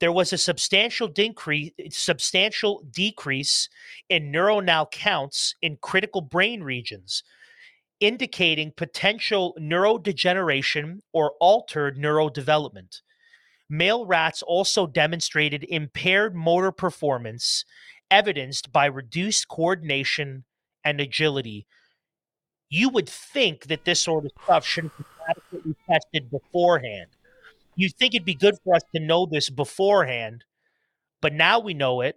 Speaker 1: there was a substantial decrease, substantial decrease in neuronal counts in critical brain regions, indicating potential neurodegeneration or altered neurodevelopment. Male rats also demonstrated impaired motor performance, evidenced by reduced coordination and agility. You would think that this sort of stuff should been adequately tested beforehand. You'd think it'd be good for us to know this beforehand, but now we know it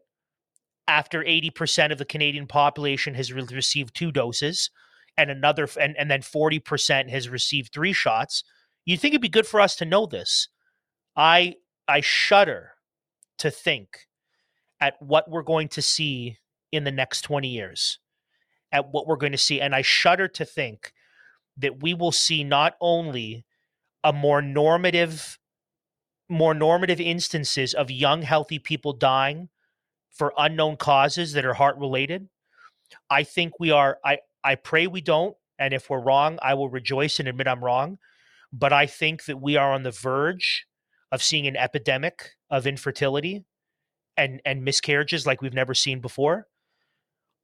Speaker 1: after 80% of the Canadian population has re- received two doses and another and, and then 40% has received three shots. You'd think it'd be good for us to know this. I I shudder to think at what we're going to see in the next 20 years. At what we're going to see and I shudder to think that we will see not only a more normative more normative instances of young healthy people dying for unknown causes that are heart related i think we are i i pray we don't and if we're wrong i will rejoice and admit i'm wrong but i think that we are on the verge of seeing an epidemic of infertility and and miscarriages like we've never seen before.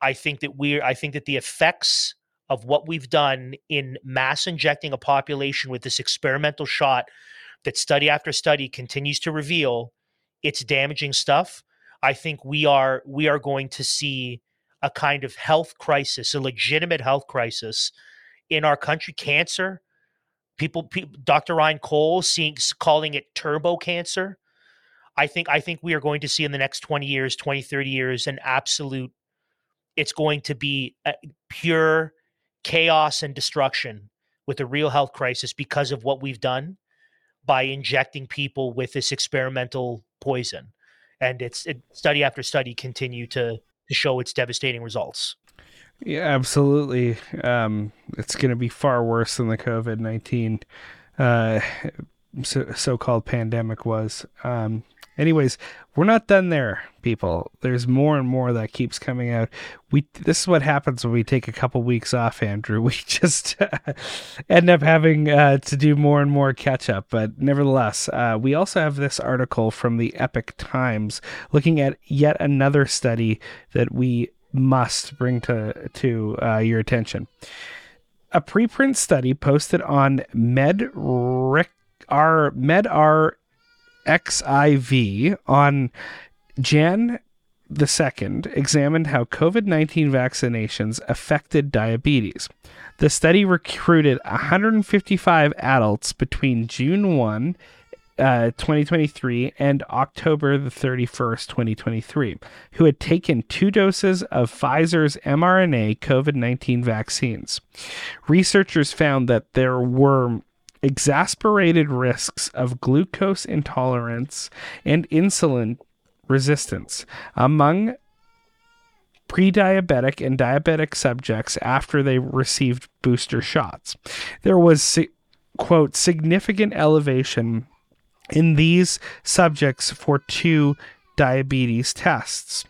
Speaker 1: I think that we i think that the effects of what we've done in mass injecting a population with this experimental shot that study after study continues to reveal it's damaging stuff. I think we are we are going to see a kind of health crisis a legitimate health crisis in our country. Cancer people, people dr ryan cole seeing calling it turbo cancer i think i think we are going to see in the next 20 years 20 30 years an absolute it's going to be pure chaos and destruction with a real health crisis because of what we've done by injecting people with this experimental poison. And it's it, study after study continue to, to show its devastating results.
Speaker 2: Yeah, absolutely. Um, it's going to be far worse than the COVID 19 uh, so called pandemic was. Um, Anyways, we're not done there, people. There's more and more that keeps coming out. We this is what happens when we take a couple weeks off, Andrew. We just uh, end up having uh, to do more and more catch up. But nevertheless, uh, we also have this article from the Epic Times looking at yet another study that we must bring to to uh, your attention. A preprint study posted on MedRic our MedR XIV on Jan the second examined how COVID 19 vaccinations affected diabetes. The study recruited 155 adults between June 1, uh, 2023 and October the 31st, 2023, who had taken two doses of Pfizer's mRNA COVID 19 vaccines. Researchers found that there were exasperated risks of glucose intolerance and insulin resistance among pre-diabetic and diabetic subjects after they received booster shots. There was quote significant elevation in these subjects for two diabetes tests.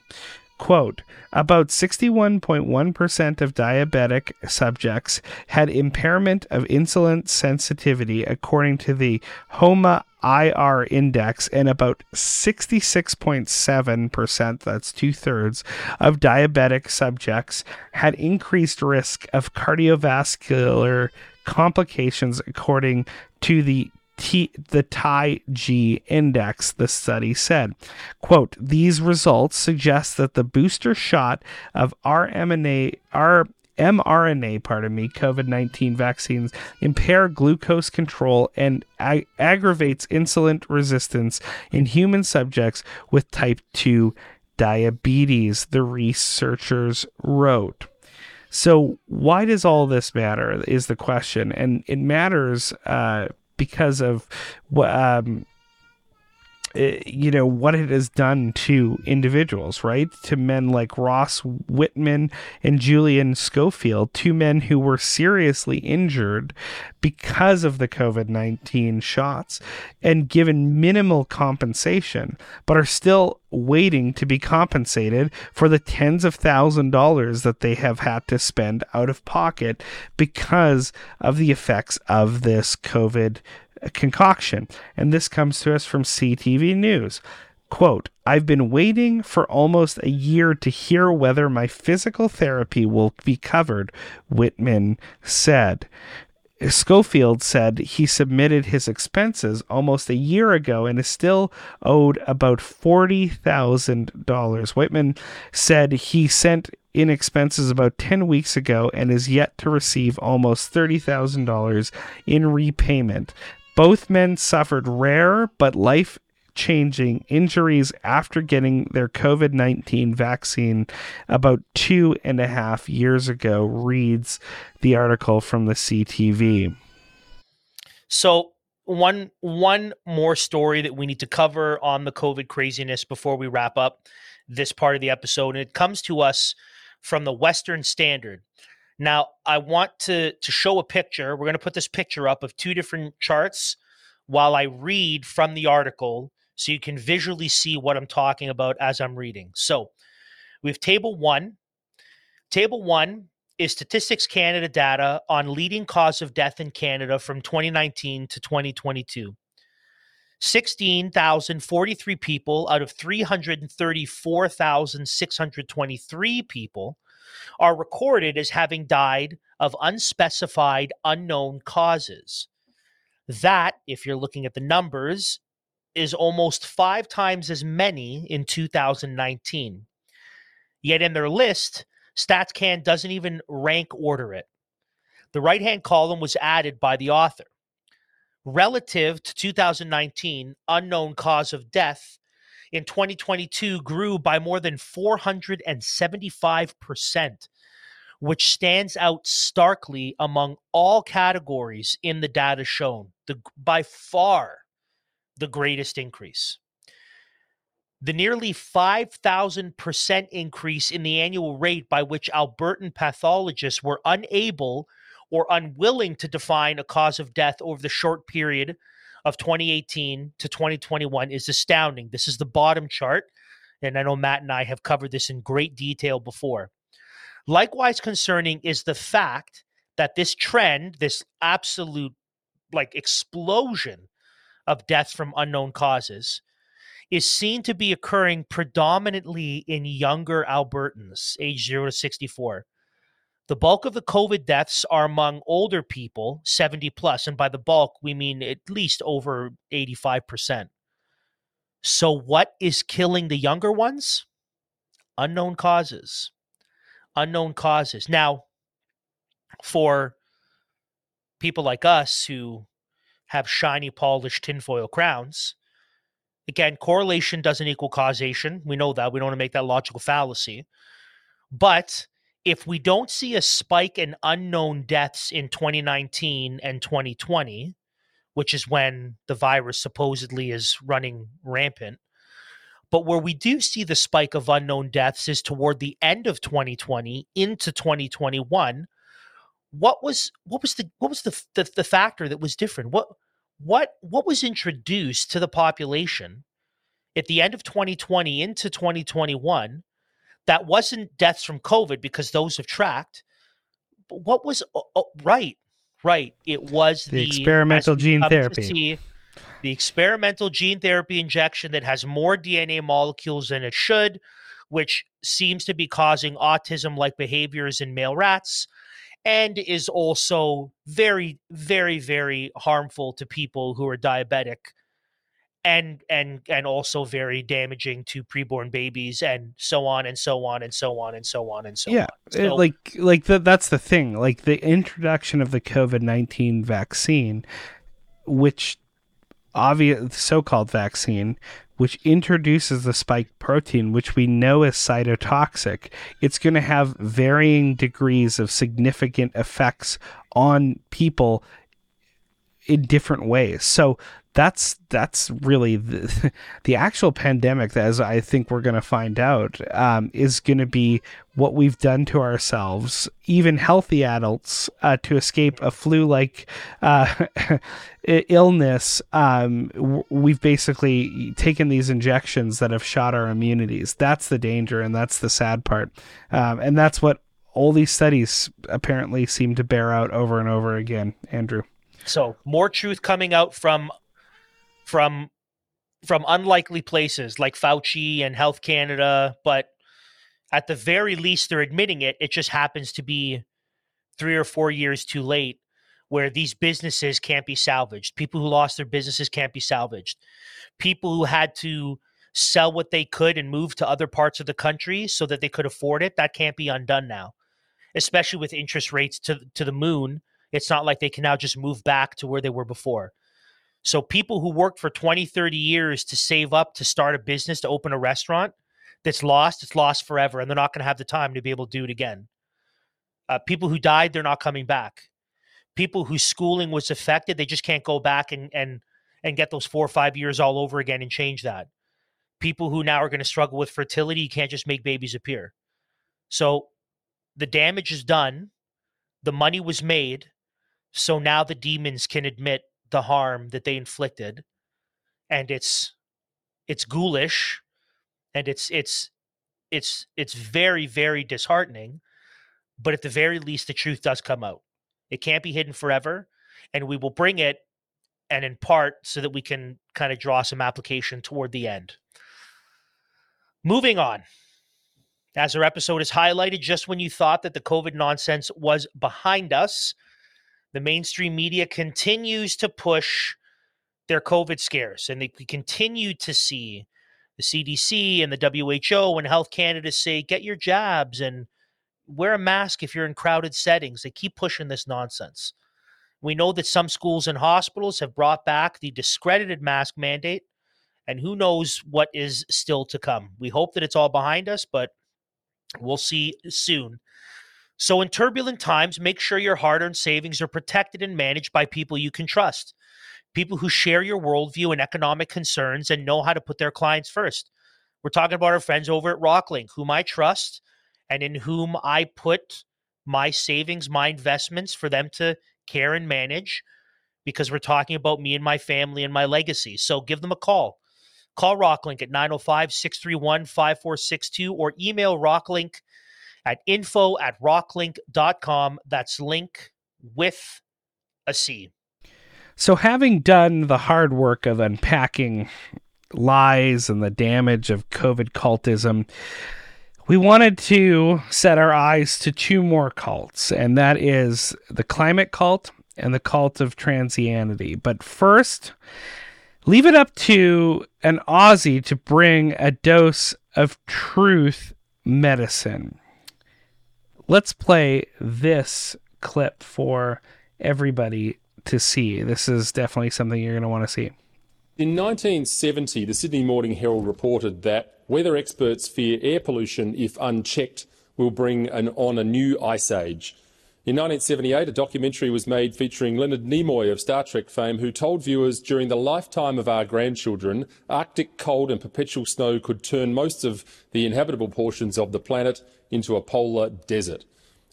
Speaker 2: Quote, about 61.1% of diabetic subjects had impairment of insulin sensitivity, according to the HOMA IR index, and about 66.7%, that's two thirds, of diabetic subjects had increased risk of cardiovascular complications, according to the T, the TIG index, the study said. Quote, these results suggest that the booster shot of RMNA, R, mRNA, pardon me, COVID 19 vaccines impair glucose control and ag- aggravates insulin resistance in human subjects with type 2 diabetes, the researchers wrote. So, why does all this matter? Is the question. And it matters uh, because of um, uh, Eh, you know what it has done to individuals, right? To men like Ross Wightman and Julian Schofield, two men who were seriously injured because of the COVID 19 shots and given minimal compensation, but are still waiting to be compensated for the tens of thousand dollars that they have had to spend out of pocket because of the effects of this COVID concoction. And this comes to us from CTV News. Quote, I've been waiting for almost a year to hear whether my physical therapy will be covered, Wightman said. Schofield said he submitted his expenses almost a year ago and is still owed about $40,000. Wightman said he sent in expenses about 10 weeks ago and is yet to receive almost $30,000 in repayment. Both men suffered rare but life changing injuries after getting their COVID 19 vaccine about two and a half years ago, reads the article from the CTV.
Speaker 1: So, one one more story that we need to cover on the COVID craziness before we wrap up this part of the episode, and it comes to us from the Western Standard. Now, I want to to show a picture. We're going to put this picture up of two different charts while I read from the article so you can visually see what I'm talking about as I'm reading. So, we have table 1. Table 1 is Statistics Canada data on leading cause of death in Canada from 2019 to 2022. 16,043 people out of 334,623 people are recorded as having died of unspecified unknown causes. That, if you're looking at the numbers, is almost five times as many in 2019. Yet in their list, StatsCan doesn't even rank order it. The right hand column was added by the author. Relative to 2019, unknown cause of death in 2022 grew by more than 475%, which stands out starkly among all categories in the data shown. The, by far the greatest increase. The nearly 5,000% increase in the annual rate by which Albertan pathologists were unable or unwilling to define a cause of death over the short period of 2018 to 2021 is astounding. This is the bottom chart, and I know Matt and I have covered this in great detail before. Likewise, concerning is the fact that this trend, this absolute like explosion of deaths from unknown causes, is seen to be occurring predominantly in younger Albertans, age 0 to 64. The bulk of the COVID deaths are among older people, 70 plus, and by the bulk, we mean at least over 85%. So, what is killing the younger ones? Unknown causes. Unknown causes. Now, for people like us who have shiny, polished tinfoil crowns, again, correlation doesn't equal causation. We know that. We don't want to make that logical fallacy. But if we don't see a spike in unknown deaths in 2019 and 2020, which is when the virus supposedly is running rampant, but where we do see the spike of unknown deaths is toward the end of 2020 into 2021. What was what was the what was the, the the factor that was different? What what what was introduced to the population at the end of 2020 into 2021 that wasn't deaths from COVID because those have tracked. But what was oh, right? Right. It was
Speaker 2: the, the experimental gene therapy. See,
Speaker 1: the experimental gene therapy injection that has more DNA molecules than it should, which seems to be causing autism like behaviors in male rats and is also very, very, very harmful to people who are diabetic and and and also very damaging to preborn babies and so on and so on and so on and so on and so
Speaker 2: yeah,
Speaker 1: on. Yeah,
Speaker 2: like like the, that's the thing. Like the introduction of the COVID nineteen vaccine, which obvious so-called vaccine, which introduces the spike protein, which we know is cytotoxic. It's going to have varying degrees of significant effects on people in different ways. So that's that's really the, the actual pandemic as i think we're going to find out um, is going to be what we've done to ourselves even healthy adults uh, to escape a flu like uh, illness. Um, we've basically taken these injections that have shot our immunities. That's the danger and that's the sad part. Um, and that's what all these studies apparently seem to bear out over and over again andrew.
Speaker 1: So more truth coming out from from from unlikely places like Fauci and Health Canada, but at the very least they're admitting it. It just happens to be three or four years too late where these businesses can't be salvaged. People who lost their businesses can't be salvaged. People who had to sell what they could and move to other parts of the country so that they could afford it, that can't be undone now. Especially with interest rates to to the moon, it's not like they can now just move back to where they were before. So people who worked for 20, 30 years to save up to start a business, to open a restaurant, that's lost, it's lost forever, and they're not going to have the time to be able to do it again. Uh, people who died, they're not coming back. People whose schooling was affected, they just can't go back and and and get those four or five years all over again and change that. People who now are going to struggle with fertility, you can't just make babies appear. So the damage is done, the money was made, so now the demons can admit the harm that they inflicted and it's it's ghoulish and it's it's it's it's very very disheartening but at the very least the truth does come out. It can't be hidden forever and we will bring it and in part so that we can kind of draw some application toward the end. Moving on. As our episode is highlighted just when you thought that the covid nonsense was behind us the mainstream media continues to push their COVID scares, and they continue to see the CDC and the WHO and Health Canada say, get your jabs and wear a mask if you're in crowded settings. They keep pushing this nonsense. We know that some schools and hospitals have brought back the discredited mask mandate, and who knows what is still to come. We hope that it's all behind us, but we'll see soon. So, in turbulent times, make sure your hard earned savings are protected and managed by people you can trust, people who share your worldview and economic concerns and know how to put their clients first. We're talking about our friends over at Rocklinc, whom I trust and in whom I put my savings, my investments for them to care and manage because we're talking about me and my family and my legacy. So, give them a call. Call Rocklinc at 905 631 5462 or email Rocklinc at info at rocklinc.com. That's link with a C.
Speaker 2: So, having done the hard work of unpacking lies and the damage of COVID cultism, we wanted to set our eyes to two more cults, and that is the climate cult and the cult of transianity. But first, leave it up to an Aussie to bring a dose of truth medicine let's play this clip for everybody to see. This is definitely something you're going to want to see.
Speaker 3: In 1970, the Sydney Morning Herald reported that weather experts fear air pollution, if unchecked, will bring an, on a new ice age. In 1978, a documentary was made featuring Leonard Nimoy of Star Trek fame, who told viewers during the lifetime of our grandchildren, Arctic cold and perpetual snow could turn most of the inhabitable portions of the planet into a polar desert.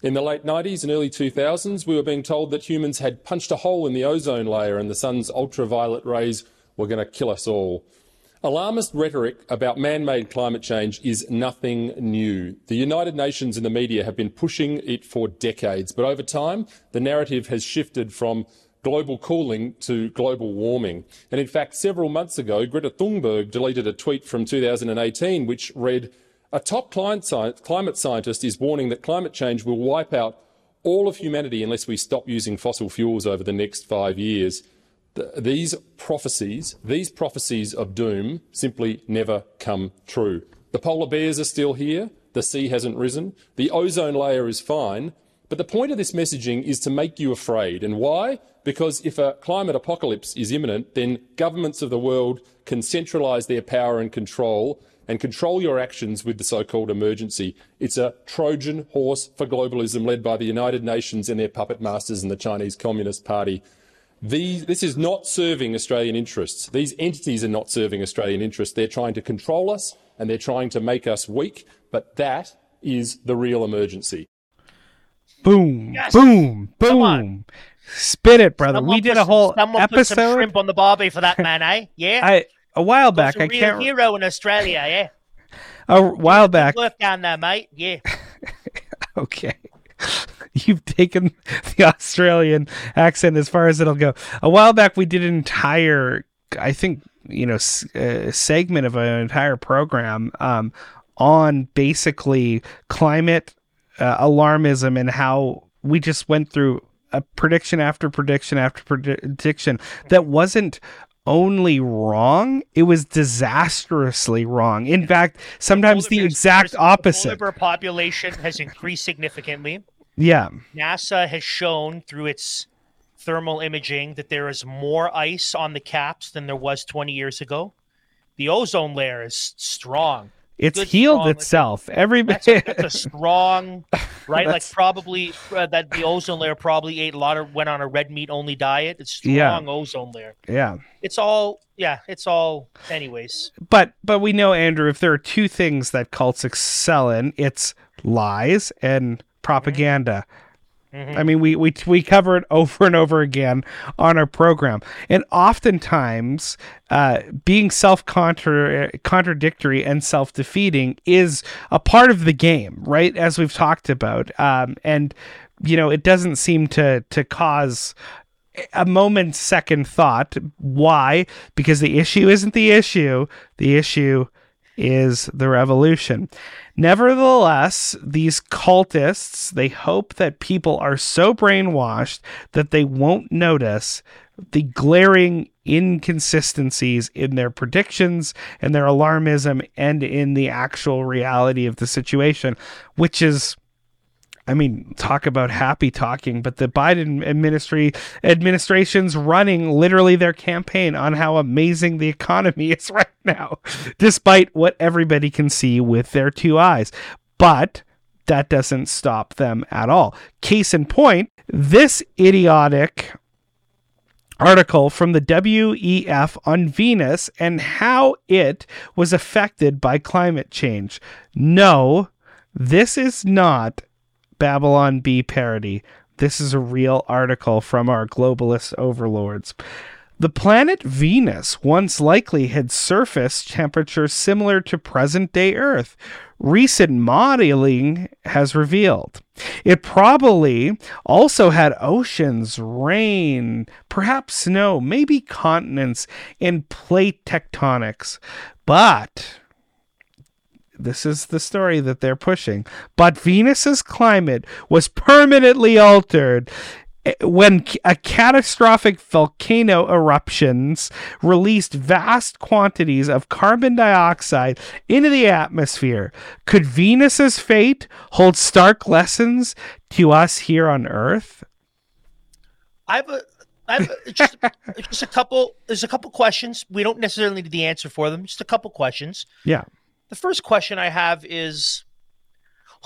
Speaker 3: In the late 90s and early 2000s, we were being told that humans had punched a hole in the ozone layer and the sun's ultraviolet rays were going to kill us all. Alarmist rhetoric about man made climate change is nothing new. The United Nations and the media have been pushing it for decades, but over time, the narrative has shifted from global cooling to global warming. And in fact, several months ago, Greta Thunberg deleted a tweet from 2018 which read, A top climate scientist is warning that climate change will wipe out all of humanity unless we stop using fossil fuels over the next five years these prophecies, these prophecies of doom simply never come true. The polar bears are still here. The sea hasn't risen. The ozone layer is fine. But the point of this messaging is to make you afraid. And why? Because if a climate apocalypse is imminent, then governments of the world can centralise their power and control and control your actions with the so-called emergency. It's a Trojan horse for globalism led by the United Nations and their puppet masters and the Chinese Communist Party. These, this is not serving Australian interests. These entities are not serving Australian interests. They're trying to control us and they're trying to make us weak, but that is the real emergency.
Speaker 2: Boom,
Speaker 1: Yes.
Speaker 2: boom,
Speaker 1: Come
Speaker 2: boom. Spit it, brother.
Speaker 1: Someone
Speaker 2: we did
Speaker 1: put
Speaker 2: a
Speaker 1: some-
Speaker 2: whole
Speaker 1: someone put some shrimp on the barbie for that man, eh? Yeah.
Speaker 2: I a while back.
Speaker 1: a
Speaker 2: I
Speaker 1: real
Speaker 2: can't.
Speaker 1: hero in Australia, yeah.
Speaker 2: A while back.
Speaker 1: Work down there, mate. Yeah.
Speaker 2: Okay. You've taken the Australian accent as far as it'll go. A while back, we did an entire, I think, you know, s- uh, segment of an entire program um, on basically climate uh, alarmism and how we just went through a prediction after prediction after prediction that wasn't only wrong it was disastrously wrong in fact sometimes the exact
Speaker 1: opposite. The polar population has increased significantly.
Speaker 2: yeah
Speaker 1: NASA has shown through its thermal imaging that there is more ice on the caps than there was 20 years ago. The ozone layer is strong.
Speaker 2: It's
Speaker 1: good,
Speaker 2: healed
Speaker 1: strong-
Speaker 2: itself. Every
Speaker 1: That's a, that's a strong, right? like probably uh, that the ozone layer probably ate a lot of went on a red meat only diet. It's strong
Speaker 2: Yeah.
Speaker 1: ozone layer.
Speaker 2: yeah.
Speaker 1: It's all yeah. It's all anyways.
Speaker 2: But but we know Andrew if there are two things that cults excel in, it's lies and propaganda.
Speaker 1: Mhm.
Speaker 2: I mean, we, we we cover it over and over again on our program, and oftentimes, uh, being self contradictory and self defeating is a part of the game, right? As we've talked about, um, and you know, it doesn't seem to to cause a moment's second thought. Why? Because the issue isn't the issue. The issue is the revolution. Nevertheless, these cultists, they hope that people are so brainwashed that they won't notice the glaring inconsistencies in their predictions and their alarmism and in the actual reality of the situation, which is I mean, talk about happy talking, but the Biden administry administration's running literally their campaign on how amazing the economy is right now, despite what everybody can see with their two eyes. But that doesn't stop them at all. Case in point, this idiotic article from the WEF on Venus and how it was affected by climate change. No, this is not Babylon Bee parody. This is a real article from our globalist overlords. The planet Venus once likely had surface temperatures similar to present day Earth. Recent modeling has revealed. It probably also had oceans, rain, perhaps snow, maybe continents, and plate tectonics. But this is the story that they're pushing. But Venus's climate was permanently altered eh, when a catastrophic volcano eruptions released vast quantities of carbon dioxide into the atmosphere. Could Venus's fate hold stark lessons to us here on Earth?
Speaker 1: I have a. I have a, just, just a couple. There's a couple questions. We don't necessarily need the answer for them. Just a couple questions.
Speaker 2: Yeah.
Speaker 1: The first question I have is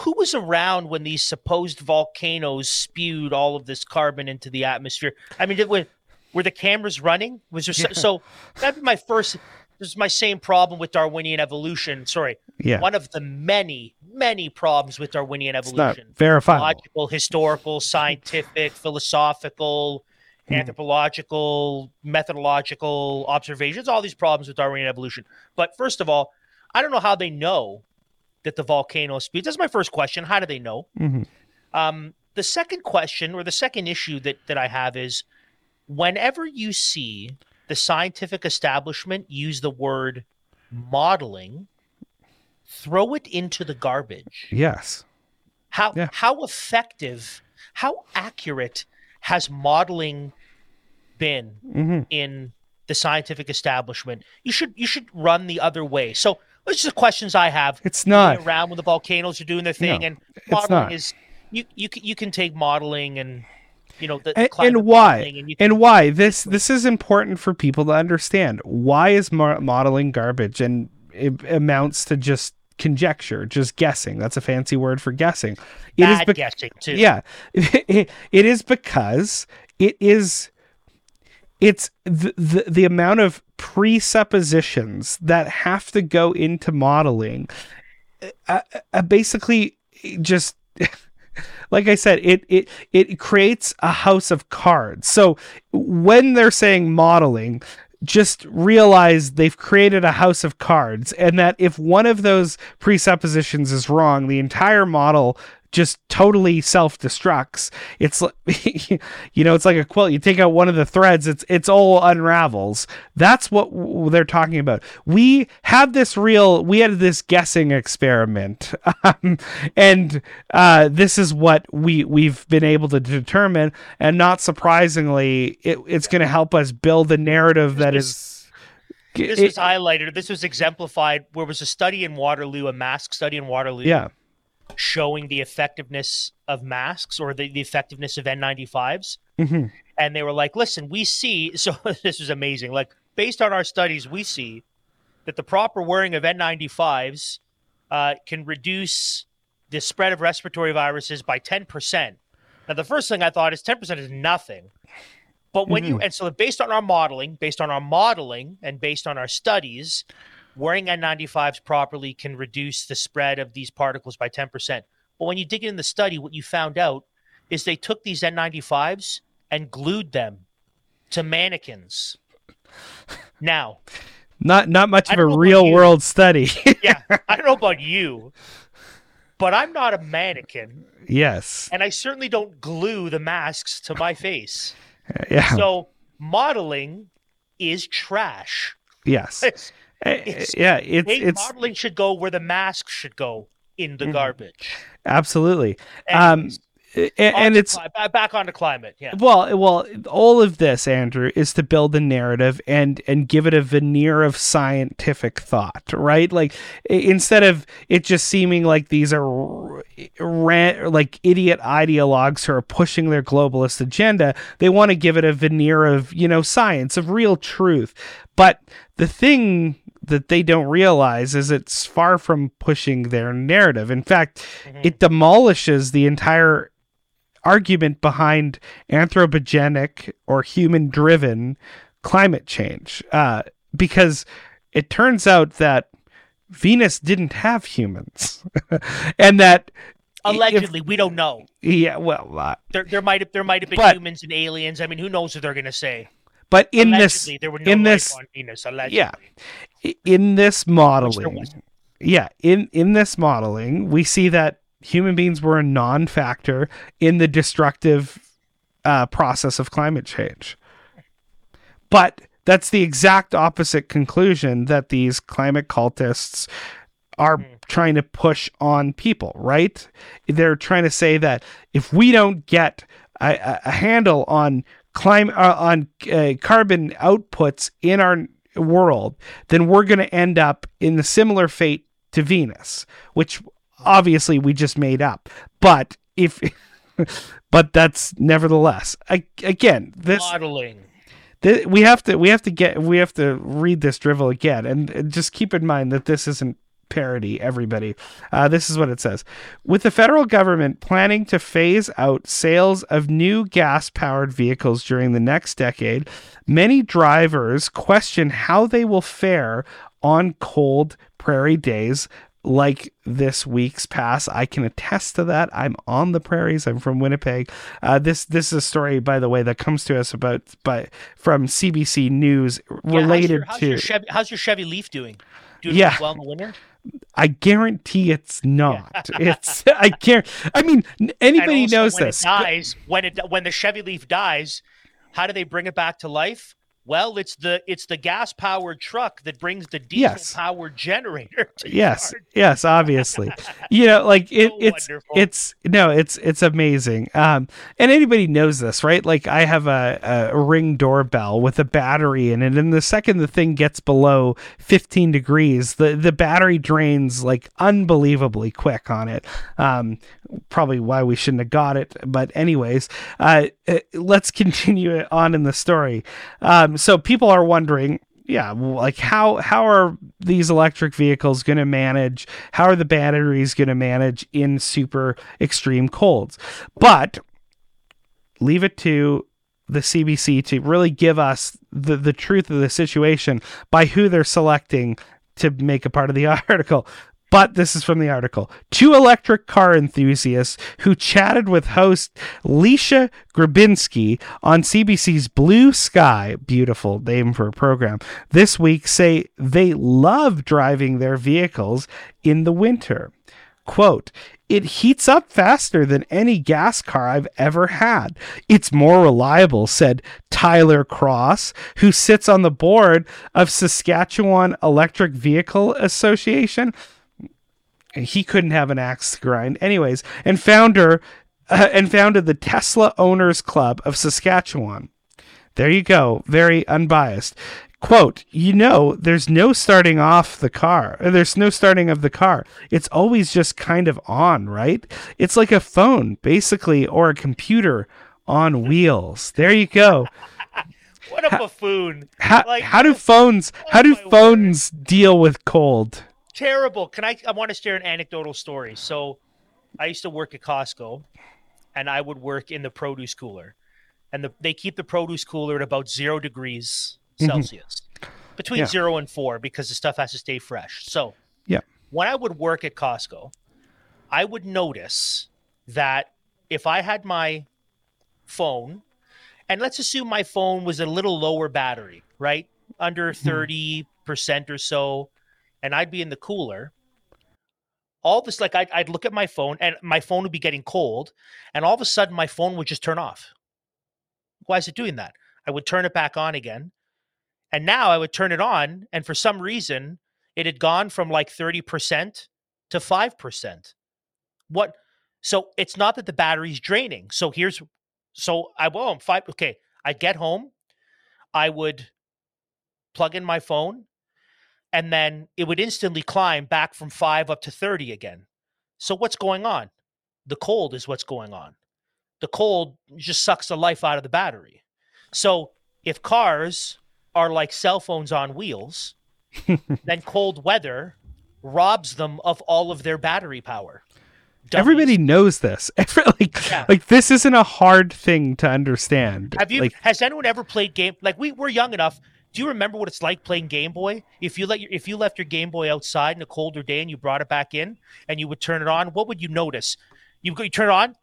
Speaker 1: who was around when these supposed volcanoes spewed all of this carbon into the atmosphere? I mean, did, were, were the cameras running? Was there so, so that'd be my first this is my same problem with Darwinian evolution. Sorry.
Speaker 2: Yeah.
Speaker 1: One of the many, many problems with Darwinian
Speaker 2: It's
Speaker 1: evolution.
Speaker 2: verifiable.
Speaker 1: Logical, historical, scientific, philosophical,
Speaker 2: Hmm.
Speaker 1: anthropological, methodological observations, all these problems with Darwinian evolution. But first of all, I don't know how they know that the volcano spewed. That's my first question. How do they know?
Speaker 2: Mhm.
Speaker 1: Um, the second question or the second issue that, that I have is whenever you see the scientific establishment use the word modeling, throw it into the garbage.
Speaker 2: Yes.
Speaker 1: How
Speaker 2: Yeah.
Speaker 1: how effective, how accurate has modeling been
Speaker 2: hmm
Speaker 1: in the scientific establishment? You should you should run the other way. So those just questions I have.
Speaker 2: It's not.
Speaker 1: Going around when the volcanoes are doing their thing,
Speaker 2: No,
Speaker 1: and
Speaker 2: it's
Speaker 1: modeling is you you can you can take modeling and you know the
Speaker 2: and,
Speaker 1: climate
Speaker 2: and why?
Speaker 1: and can,
Speaker 2: and why? this this is important for people to understand. Why is mar- modeling garbage? And it amounts to just conjecture just guessing. That's a fancy word for guessing. It is
Speaker 1: bad
Speaker 2: bec-
Speaker 1: guessing too.
Speaker 2: yeah. It, it is because it is it's the, the the amount of presuppositions that have to go into modeling uh, uh, basically just like I said, it it it creates a house of cards. So when they're saying modeling, just realize they've created a house of cards, and that if one of those presuppositions is wrong, the entire model just totally self-destructs. It's like you know it's like a quilt. You take out one of the threads it's it's all unravels. That's what they're talking about. We had this real we had this guessing experiment. Um, and uh, this is what we we've been able to determine. And not surprisingly it, it's going to help us build a narrative that is
Speaker 1: this was highlighted. This was exemplified. Where was a study in waterloo a mask study in waterloo.
Speaker 2: Yeah
Speaker 1: showing the effectiveness of masks or the, the effectiveness of N95s.
Speaker 2: Mm-hmm.
Speaker 1: And they were like, listen, we see, so this is amazing. Like, based on our studies, we see that the proper wearing of N95s uh, can reduce the spread of respiratory viruses by 10%. Now, the first thing I thought is 10% is nothing. But when mm-hmm. you, and so based on our modeling, based on our modeling and based on our studies, wearing N95s properly can reduce the spread of these particles by 10%. But when you dig in the study, what you found out is they took these N95s and glued them to mannequins. Now,
Speaker 2: not not much of a real world study.
Speaker 1: yeah, I don't know about you, but I'm not a mannequin.
Speaker 2: Yes.
Speaker 1: And I certainly don't glue the masks to my face.
Speaker 2: Yeah.
Speaker 1: So modeling is trash.
Speaker 2: Yes. it's, yeah, it's it's
Speaker 1: modeling should go where the mask should go in the mm-hmm. garbage.
Speaker 2: Absolutely. Um, and, and it's
Speaker 1: cli- back onto climate. Yeah.
Speaker 2: Well, well, all of this, Andrew, is to build a narrative and and give it a veneer of scientific thought, right? Like instead of it just seeming like these are ran, like idiot ideologues who are pushing their globalist agenda, they want to give it a veneer of you know science of real truth. But the thing that they don't realize is it's far from pushing their narrative. In fact, mm-hmm. it demolishes the entire argument behind anthropogenic or human driven climate change uh, because it turns out that Venus didn't have humans and that
Speaker 1: allegedly if, we don't know
Speaker 2: yeah well uh,
Speaker 1: there, there might have there might have been but, humans and aliens i mean who knows what they're going to say
Speaker 2: but in allegedly, this, no in this,
Speaker 1: Venus,
Speaker 2: yeah, in this modeling, yeah, in in this modeling, we see that human beings were a non-factor in the destructive uh, process of climate change. But that's the exact opposite conclusion that these climate cultists are mm. trying to push on people, right? They're trying to say that if we don't get a, a handle on climate uh, on uh, carbon outputs in our world, then we're going to end up in the similar fate to Venus, which obviously we just made up. But if, but that's nevertheless, I, again, this
Speaker 1: modeling.
Speaker 2: we have to we have to get we have to read this drivel again and just keep in mind that this isn't parody, everybody. Uh, this is what it says With the federal government planning to phase out sales of new gas powered vehicles during the next decade, many drivers question how they will fare on cold prairie days like this week's pass. I can attest to that. I'm on the prairies. I'm from Winnipeg. Uh, this this is a story, by the way, that comes to us about by from CBC News related
Speaker 1: yeah, how's
Speaker 2: to
Speaker 1: your, how's your, Chevy, how's your Chevy Leaf doing? Doing
Speaker 2: yeah.
Speaker 1: well in the winter?
Speaker 2: I guarantee it's not. it's I can't. I mean, anybody knows
Speaker 1: when
Speaker 2: this.
Speaker 1: It dies when it when the Chevy Leaf dies. How do they bring it back to life? Well, it's the it's the gas powered truck that brings the diesel powered generator.
Speaker 2: yes, yes, obviously. you know, like it, so it's wonderful. it's no, it's it's amazing. Um, and anybody knows this, right? Like I have a, a ring doorbell with a battery in it, and the second the thing gets below 15 degrees, the the battery drains like unbelievably quick on it. Um, probably why we shouldn't have got it, but anyways, uh, uh let's continue on in the story. Um, so people are wondering, yeah, like how how are these electric vehicles going to manage? How are the batteries going to manage in super extreme colds? But leave it to the CBC to really give us the, the truth of the situation by who they're selecting to make a part of the article. But this is from the article. Two electric car enthusiasts who chatted with host Leisha Grebinski on CBC's Blue Sky, beautiful name for a program, this week say they love driving their vehicles in the winter. Quote, it heats up faster than any gas car I've ever had. It's more reliable, said Tyler Cross, who sits on the board of Saskatchewan Electric Vehicle Association. He couldn't have an axe to grind, anyways, and founder uh, and founded the Tesla Owners Club of Saskatchewan. There you go, very unbiased. Quote you know there's no starting off the car there's no starting of the car. It's always just kind of on right? It's like a phone basically or a computer on wheels. There you go.
Speaker 1: What a buffoon.
Speaker 2: how, like, how do phones oh how do phones word. deal with cold
Speaker 1: terrible can i i want to share an anecdotal story so i used to work at costco and i would work in the produce cooler and the, they keep the produce cooler at about zero degrees Mm-hmm. Celsius, between yeah. zero and four, because the stuff has to stay fresh. So,
Speaker 2: yeah,
Speaker 1: when I would work at Costco, I would notice that if I had my phone, and let's assume my phone was a little lower battery, right, under mm-hmm. thirty percent or so, and I'd be in the cooler. All this, like I'd, I'd look at my phone, and my phone would be getting cold, and all of a sudden my phone would just turn off. Why is it doing that? I would turn it back on again, and now I would turn it on, and for some reason, it had gone from like 30% to 5%. What? So it's not that the battery's draining. So here's, so I, well, I'm five. Okay. I'd get home. I would plug in my phone, and then it would instantly climb back from five up to 30 again. So what's going on? The cold is what's going on. The cold just sucks the life out of the battery. So if cars are like cell phones on wheels, then cold weather robs them of all of their battery power.
Speaker 2: Dummies. Everybody knows this. like, yeah. like this isn't a hard thing to understand.
Speaker 1: Have you?
Speaker 2: Like,
Speaker 1: has anyone ever played game? Like we we're young enough. Do you remember what it's like playing Game Boy? If you let your, if you left your Game Boy outside in a colder day and you brought it back in and you would turn it on, what would you notice? You you turn it on,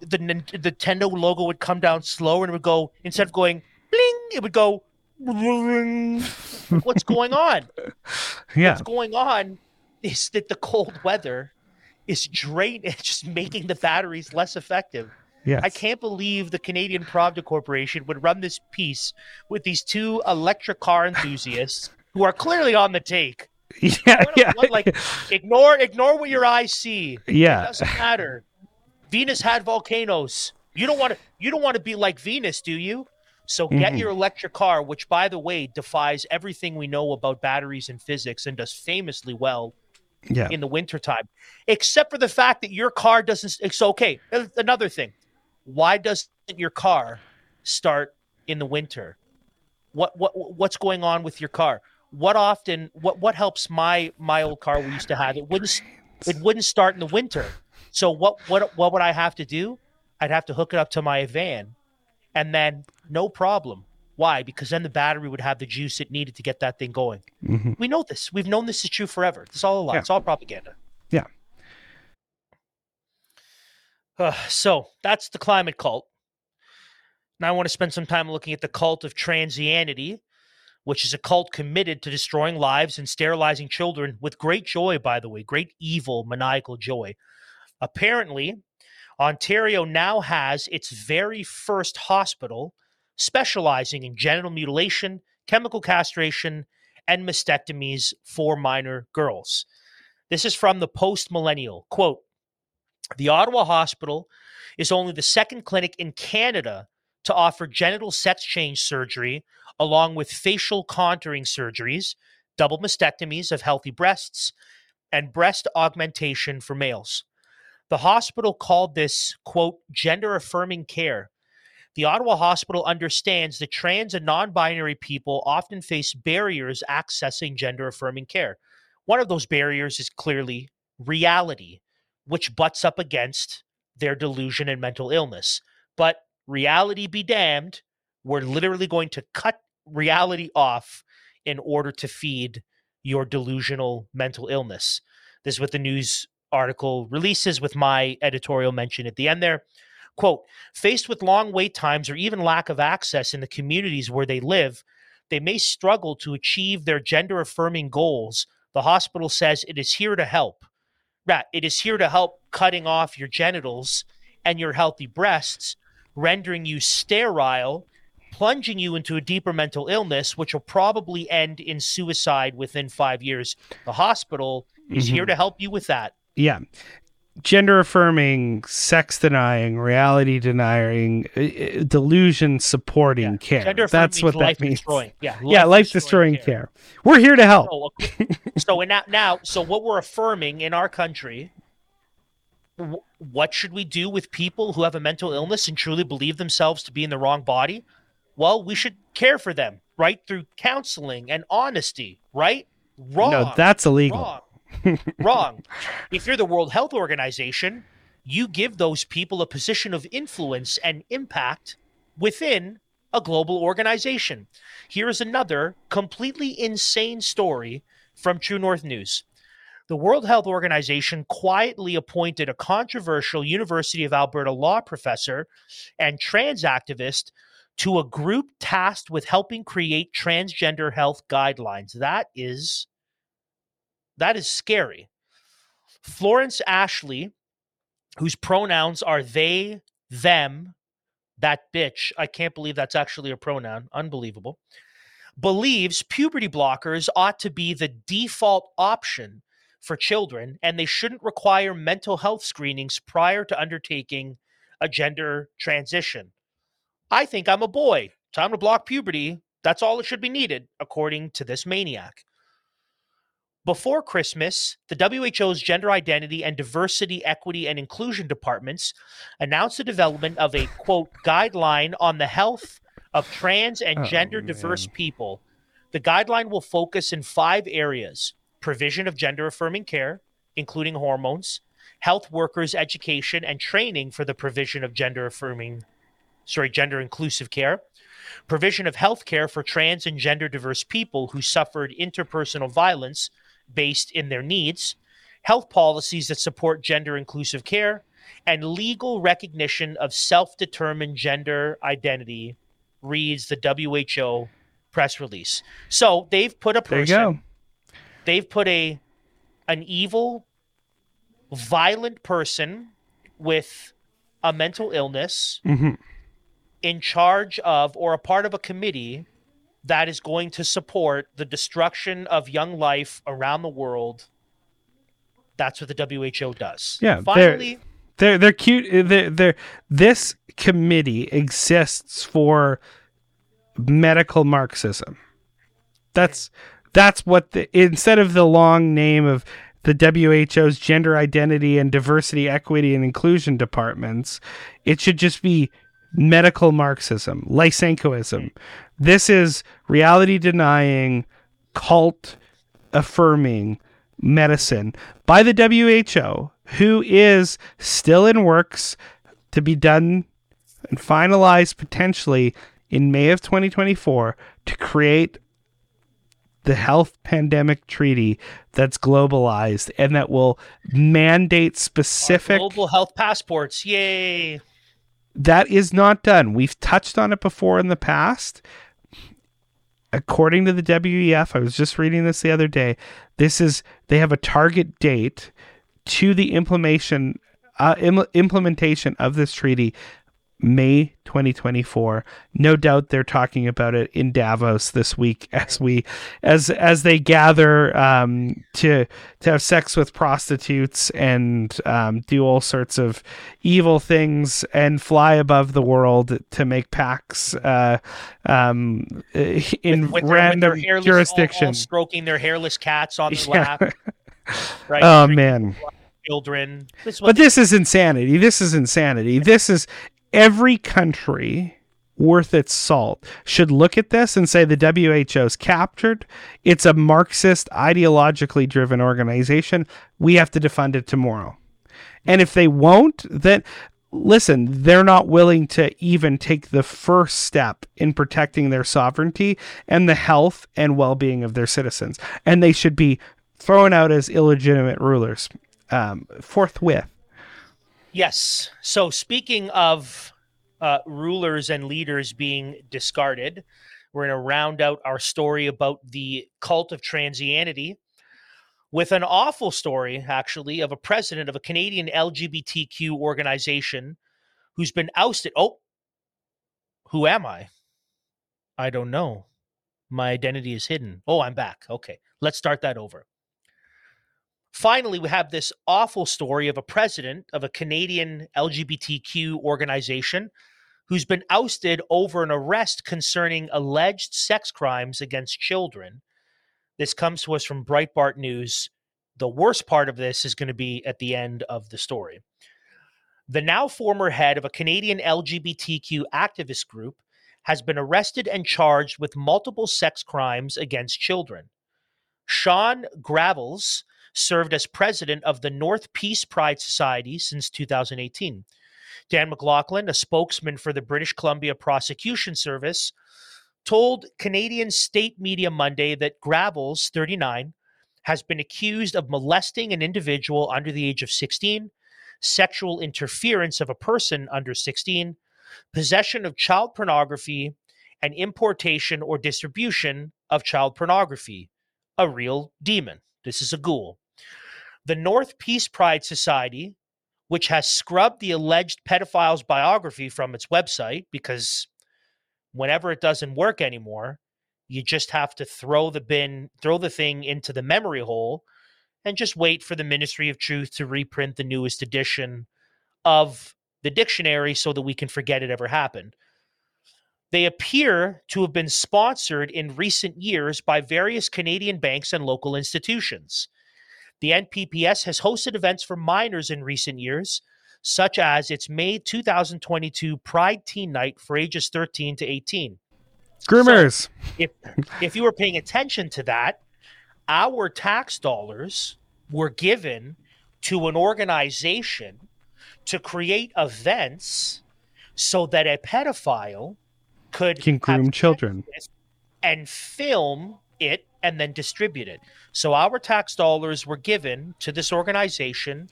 Speaker 1: the the Nintendo logo would come down slower and it would go instead of going bling, it would go what's going on?
Speaker 2: Yeah.
Speaker 1: What's going on is that the cold weather is drain it's just making the batteries less effective.
Speaker 2: Yes.
Speaker 1: I can't believe the Canadian Pravda Corporation would run this piece with these two electric car enthusiasts who are clearly on the take.
Speaker 2: Yeah, what, yeah.
Speaker 1: What, like ignore ignore what your eyes see.
Speaker 2: Yeah.
Speaker 1: It doesn't matter. Venus had volcanoes. You don't want to you don't want to be like Venus, do you? So get mm-hmm. your electric car, which by the way defies everything we know about batteries and physics and does famously well
Speaker 2: yeah.
Speaker 1: in the wintertime. Except for the fact that your car doesn't it's okay. Another thing. Why doesn't your car start in the winter? What what what's going on with your car? What often what what helps my my old car we used to have? It wouldn't it wouldn't start in the winter. So what what what would I have to do? I'd have to hook it up to my van and then no problem. Why? Because then the battery would have the juice it needed to get that thing going. Mm-hmm. We know this. We've known this is true forever. It's all a lie. Yeah. It's all propaganda.
Speaker 2: Yeah.
Speaker 1: Uh, so that's the climate cult. Now I want to spend some time looking at the cult of transianity, which is a cult committed to destroying lives and sterilizing children with great joy, by the way, great evil, maniacal joy. Apparently, Ontario now has its very first hospital specializing in genital mutilation, chemical castration, and mastectomies for minor girls. This is from the post millennial. Quote The Ottawa Hospital is only the second clinic in Canada to offer genital sex change surgery along with facial contouring surgeries, double mastectomies of healthy breasts, and breast augmentation for males. The hospital called this, quote, gender affirming care. The Ottawa Hospital understands that trans and non binary people often face barriers accessing gender affirming care. One of those barriers is clearly reality, which butts up against their delusion and mental illness. But reality be damned, we're literally going to cut reality off in order to feed your delusional mental illness. This is what the news article releases with my editorial mention at the end there. Quote, faced with long wait times or even lack of access in the communities where they live, they may struggle to achieve their gender affirming goals. The hospital says it is here to help. Right, it is here to help cutting off your genitals and your healthy breasts, rendering you sterile, plunging you into a deeper mental illness, which will probably end in suicide within five years. The hospital is
Speaker 2: Mm-hmm.
Speaker 1: here to help you with that.
Speaker 2: Yeah. Gender affirming, sex denying, reality denying, uh, uh, delusion supporting care.
Speaker 1: Gender
Speaker 2: That's what that
Speaker 1: life
Speaker 2: means.
Speaker 1: Destroying. Yeah,
Speaker 2: yeah, life destroying care. We're here to help.
Speaker 1: So, okay, so in that now, so what we're affirming in our country, what should we do with people who have a mental illness and truly believe themselves to be in the wrong body? Well, we should care for them, right? Through counseling and honesty, right? Wrong.
Speaker 2: No, that's illegal.
Speaker 1: Wrong. Wrong. If you're the World Health Organization, you give those people a position of influence and impact within a global organization. Here is another completely insane story from True North News. The World Health Organization quietly appointed a controversial University of Alberta law professor and trans activist to a group tasked with helping create transgender health guidelines. That is that is scary. Florence Ashley, whose pronouns are they, them, that bitch, I can't believe that's actually a pronoun, unbelievable, believes puberty blockers ought to be the default option for children and they shouldn't require mental health screenings prior to undertaking a gender transition. I think I'm a boy. Time to block puberty. That's all that should be needed, according to this maniac. Before Christmas, the WHO's Gender Identity and Diversity, Equity, and Inclusion departments announced the development of a quote guideline on the health of trans and
Speaker 2: Oh,
Speaker 1: gender diverse people. The guideline will focus in five areas provision of gender affirming care, including hormones, health workers' education and training for the provision of gender affirming, sorry, gender inclusive care, provision of health care for trans and gender diverse people who suffered interpersonal violence based in their needs, health policies that support gender inclusive care, and legal recognition of self determined gender identity, reads the WHO press release. So they've put a
Speaker 2: There you
Speaker 1: person,
Speaker 2: go.
Speaker 1: they've put a an evil, violent person with a mental illness
Speaker 2: hmm
Speaker 1: in charge of or a part of a committee that is going to support the destruction of young life around the world. That's what the WHO does.
Speaker 2: Yeah, they're-
Speaker 1: Finally,
Speaker 2: They're they're cute. They're, they're this committee exists for medical Marxism. That's that's what the instead of the long name of the WHO's gender identity and diversity, equity, and inclusion departments, it should just be medical Marxism, Lysenkoism. This is reality denying, cult affirming medicine by the WHO, who is still in works to be done and finalized potentially in May of 2024 to create the health pandemic treaty that's globalized and that will mandate specific
Speaker 1: global health passports. Yay.
Speaker 2: That is not done. We've touched on it before in the past. According to the WEF, I was just reading this the other day. This is they have a target date to the implementation uh, im- implementation of this treaty May 2024. No doubt they're talking about it in Davos this week as we as as they gather um, to to have sex with prostitutes and um, do all sorts of evil things and fly above the world to make pacts uh, um, in
Speaker 1: With their- with
Speaker 2: random
Speaker 1: their hairless- all- all
Speaker 2: jurisdictions.
Speaker 1: stroking their hairless cats on the
Speaker 2: Yeah.
Speaker 1: lap. Right.
Speaker 2: Oh man.
Speaker 1: Children. This
Speaker 2: But this is insanity. This is insanity. This is every country worth its salt should look at this and say the WHO's captured. It's a Marxist, ideologically driven organization. We have to defund it tomorrow. And if they won't, then listen, they're not willing to even take the first step in protecting their sovereignty and the health and well being of their citizens. And they should be thrown out as illegitimate rulers um, forthwith.
Speaker 1: Yes. So, speaking of uh, rulers and leaders being discarded, we're going to round out our story about the cult of transianity with an awful story, actually, of a president of a Canadian LGBTQ organization who's been ousted. Oh, who am I? I don't know. My identity is hidden. Oh, I'm back. Okay, let's start that over. Finally, we have this awful story of a president of a Canadian LGBTQ organization who's been ousted over an arrest concerning alleged sex crimes against children this comes to us from Breitbart News. The worst part of this is going to be at the end of the story. The now former head of a Canadian LGBTQ activist group has been arrested and charged with multiple sex crimes against children. Sean Gravels served as president of the North Peace Pride Society since 2018. Dan McLaughlin, a spokesman for the British Columbia Prosecution Service, told Canadian state media Monday that Gravels, 39, has been accused of molesting an individual under the age of 16, sexual interference of a person under 16, possession of child pornography, and importation or distribution of child pornography. A real demon. This is a ghoul. The North Peace Pride Society, which has scrubbed the alleged pedophile's biography from its website because whenever it doesn't work anymore, you just have to throw the bin, throw the thing into the memory hole and just wait for the Ministry of Truth to reprint the newest edition of the dictionary so that we can forget it ever happened. They appear to have been sponsored in recent years by various Canadian banks and local institutions. The NPPS has hosted events for minors in recent years, such as its May 2022 Pride Teen Night for ages 13 to 18.
Speaker 2: Groomers.
Speaker 1: So if if you were paying attention to that, our tax dollars were given to an organization to create events so that a pedophile could
Speaker 2: can groom children
Speaker 1: and film it and then distribute it. So our tax dollars were given to this organization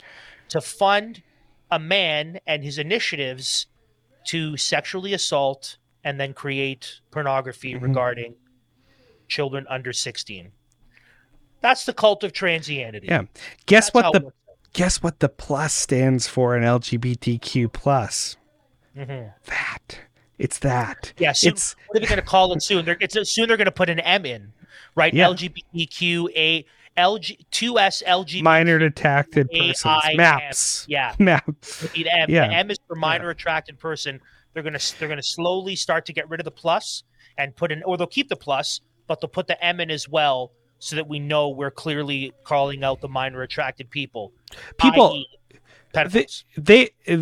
Speaker 1: to fund a man and his initiatives to sexually assault and then create pornography mm-hmm. regarding children under 16. That's the cult of transianity.
Speaker 2: Yeah. Guess That's what the guess what the plus stands for in LGBTQ plus? Mm-hmm. That. It's that.
Speaker 1: Yeah. Soon, it's what are they going to call it soon? They're, it's soon they're going to put an M in, right? Yeah. LGBTQ a LG two S LG
Speaker 2: minor attracted persons maps.
Speaker 1: Yeah,
Speaker 2: maps.
Speaker 1: M. Yeah. The M is for minor yeah. attracted person. They're gonna they're gonna slowly start to get rid of the plus and put in, or they'll keep the plus, but they'll put the M in as well, so that we know we're clearly calling out the minor attracted people.
Speaker 2: People. Pedophiles. They, they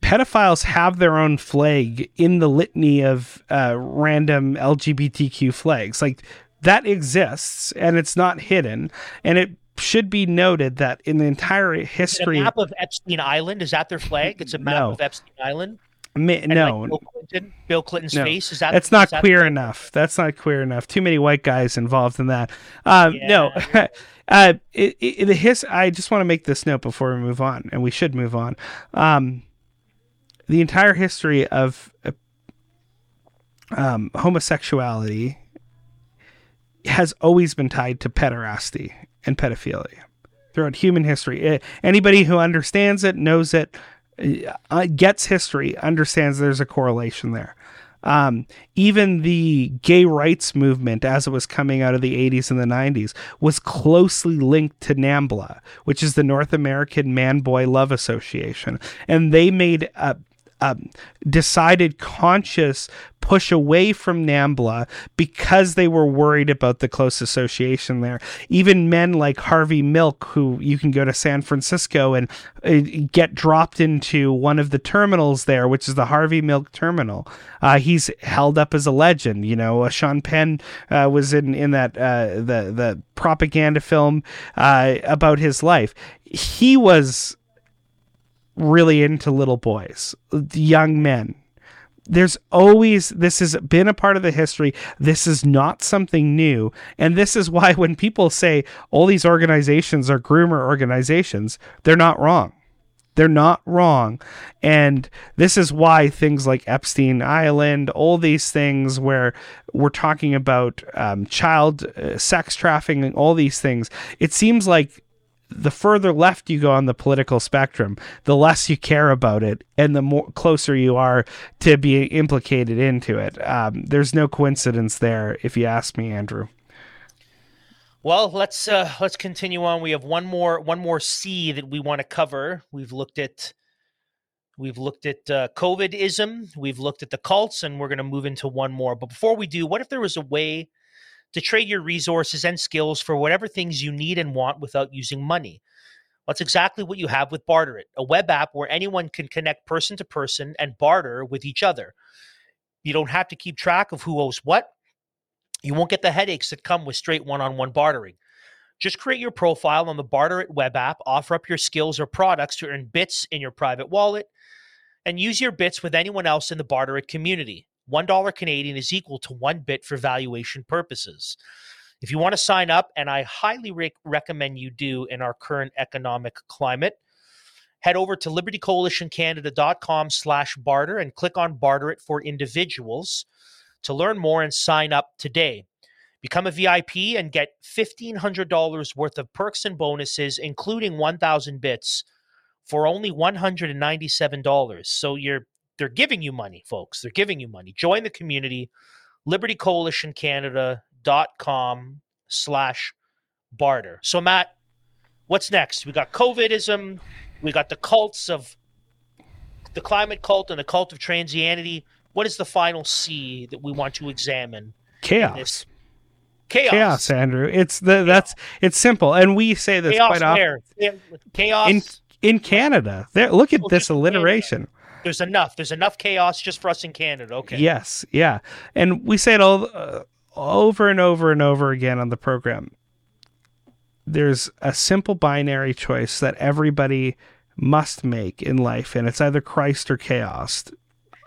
Speaker 2: pedophiles have their own flag in the litany of uh, random LGBTQ flags. Like that exists and it's not hidden. And it should be noted that in the entire history,
Speaker 1: a map of Epstein Island is that their flag? It's a map no. of Epstein Island.
Speaker 2: No,
Speaker 1: like Bill, Clinton, Bill Clinton's no. face is that.
Speaker 2: That's not that queer enough. That's not queer enough. Too many white guys involved in that. Um, yeah. No, uh, it, it, the his. I just want to make this note before we move on, and we should move on. Um, the entire history of uh, um, homosexuality has always been tied to pederasty and pedophilia throughout human history. Eh, anybody who understands it, knows it, uh, gets history, understands there's a correlation there. Um, even the gay rights movement, as it was coming out of the 80s and the 90s, was closely linked to NAMBLA, which is the North American Man Boy Love Association. And they made a um, decided conscious push away from NAMBLA because they were worried about the close association there. Even men like Harvey Milk, who you can go to San Francisco and uh, get dropped into one of the terminals there, which is the Harvey Milk terminal. Uh, he's held up as a legend. You know, uh, Sean Penn uh, was in in that uh, the the propaganda film about his life. He was really into little boys, young men. There's always, this has been a part of the history. This is not something new. And this is why when people say all these organizations are groomer organizations, they're not wrong. They're not wrong. And this is why things like Epstein Island, all these things where we're talking about um, child uh, sex trafficking, all these things, it seems like the further left you go on the political spectrum, the less you care about it, and the more closer you are to being implicated into it. Um, there's no coincidence there, if you ask me, Andrew.
Speaker 1: Well, let's uh, let's continue on. We have one more one more C that we want to cover. We've looked at we've looked at uh, COVIDism, we've looked at the cults, and we're going to move into one more. But before we do, what if there was a way to trade your resources and skills for whatever things you need and want without using money? That's exactly what you have with Barter It, a web app where anyone can connect person to person and barter with each other. You don't have to keep track of who owes what you won't get the headaches that come with straight one on one bartering. Just create your profile on the Barter It web app, offer up your skills or products to earn bits in your private wallet, and use your bits with anyone else in the Barter It community. $1 Canadian is equal to one bit for valuation purposes. If you want to sign up, and I highly re- recommend you do in our current economic climate, head over to libertycoalitioncanada.com slash barter and click on Barter It for individuals to learn more and sign up today. Become a VIP and get $1,500 worth of perks and bonuses, including 1,000 bits for only $197. So you're they're giving you money, folks. They're giving you money. Join the community, libertycoalitioncanada.com slash barter. So Matt, what's next? We got COVIDism, we got the cults of the climate cult and the cult of transianity what is the final C that we want to examine?
Speaker 2: Chaos.
Speaker 1: Chaos.
Speaker 2: Chaos, Andrew. It's the that's it's simple, and we say this
Speaker 1: chaos
Speaker 2: quite often.
Speaker 1: Chaos
Speaker 2: in in Canada. There, look at this alliteration. Canada.
Speaker 1: There's enough. There's enough chaos just for us in Canada. Okay.
Speaker 2: Yes. Yeah. And we say it all uh, over and over and over again on the program. There's a simple binary choice that everybody must make in life, and it's either Christ or chaos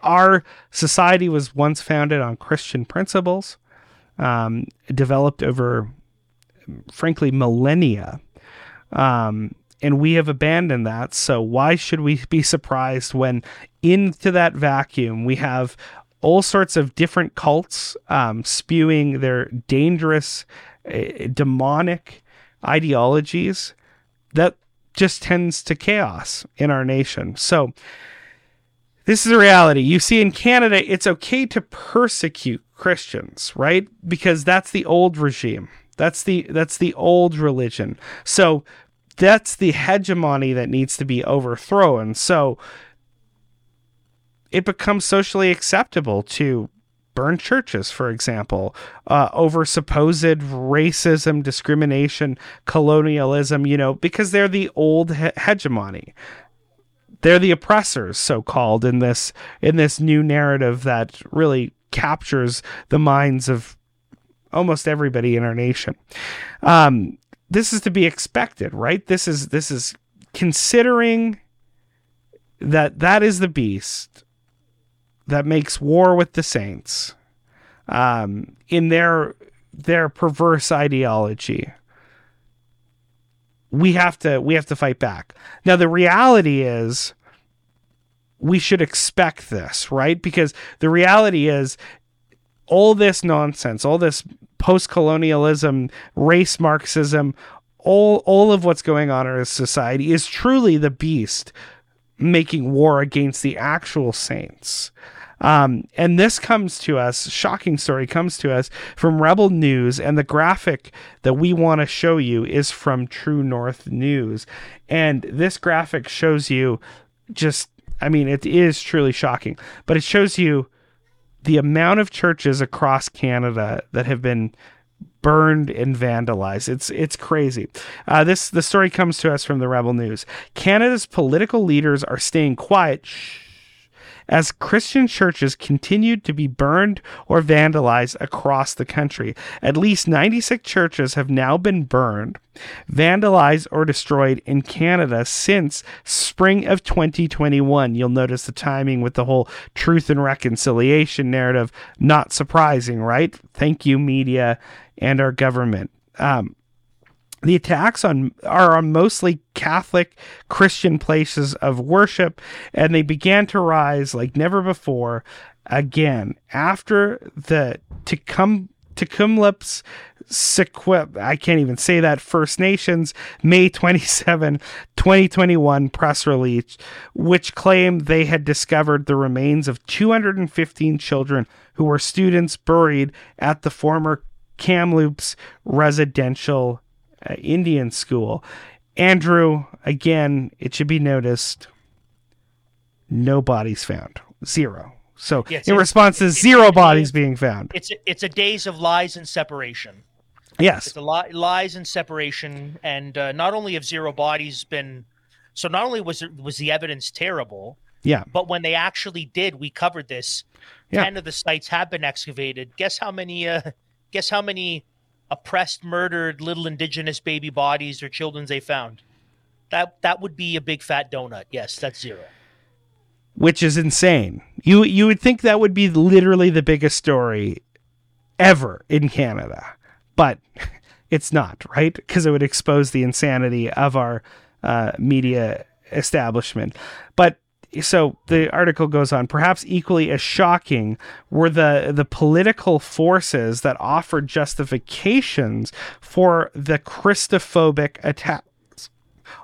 Speaker 2: our society was once founded on Christian principles, um, developed over, frankly, millennia. Um, and we have abandoned that. So why should we be surprised when into that vacuum we have all sorts of different cults um, spewing their dangerous, uh, demonic ideologies that just tends to chaos in our nation. So this is a reality. You see, in Canada, it's okay to persecute Christians, right? Because that's the old regime. That's the that's the old religion. So that's the hegemony that needs to be overthrown. So it becomes socially acceptable to burn churches, for example, uh, over supposed racism, discrimination, colonialism, you know, because they're the old he- hegemony they're the oppressors, so called, in this in this new narrative that really captures the minds of almost everybody in our nation. Um, this is to be expected, right? This is this is considering that that is the beast that makes war with the saints um, in their their perverse ideology we have to we have to fight back. Now the reality is we should expect this, right? Because the reality is all this nonsense, all this post-colonialism, race Marxism, all all of what's going on in our society is truly the beast making war against the actual saints. Um, and this comes to us, shocking story comes to us from Rebel News, and the graphic that we want to show you is from True North News. And this graphic shows you just, I mean, it is truly shocking, but it shows you the amount of churches across Canada that have been burned and vandalized. It's it's crazy. Uh, this the story comes to us from the Rebel News. Canada's political leaders are staying quiet. Shh, as Christian churches continued to be burned or vandalized across the country. At least 96 churches have now been burned, vandalized, or destroyed in Canada since spring of 2021. You'll notice the timing with the whole truth and reconciliation narrative. Not surprising, right? Thank you, media and our government. Um, the attacks on are on mostly Catholic Christian places of worship, and they began to rise like never before. Again, after the Tecum Tk'emlúps Sequip, I can't even say that, First Nations, May 27, 2021 press release, which claimed they had discovered the remains of 215 children who were students buried at the former Kamloops residential uh, Indian school. Andrew, again, it should be noticed, no bodies found. Zero. So
Speaker 1: Yes,
Speaker 2: in response to zero
Speaker 1: it's-
Speaker 2: bodies being found.
Speaker 1: It's a, it's a days of lies and separation.
Speaker 2: Yes.
Speaker 1: It's a li- lies and separation, and uh, not only have zero bodies been, so not only was it, was the evidence terrible,
Speaker 2: Yeah.
Speaker 1: but when they actually did, we covered this.
Speaker 2: Yeah.
Speaker 1: Ten of the sites have been excavated. Guess how many? Uh, guess how many oppressed, murdered little indigenous baby bodies or children they found? That that would be a big fat donut. Yes, that's zero.
Speaker 2: which is insane. You you would think that would be literally the biggest story ever in Canada, but it's not, right? Because it would expose the insanity of our uh, media establishment. But so the article goes on. Perhaps equally as shocking were the the political forces that offered justifications for the Christophobic attack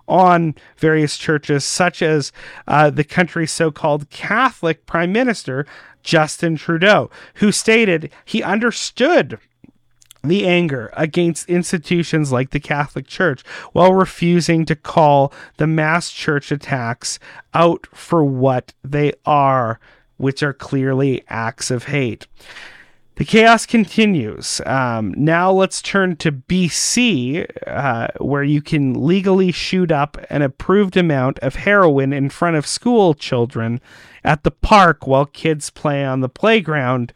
Speaker 2: on various churches, such as uh, the country's so called Catholic Prime Minister, Justin Trudeau, who stated he understood the anger against institutions like the Catholic Church while refusing to call the mass church attacks out for what they are, which are clearly acts of hate. The chaos continues. Um, now let's turn to BC, uh, where you can legally shoot up an approved amount of heroin in front of school children at the park while kids play on the playground,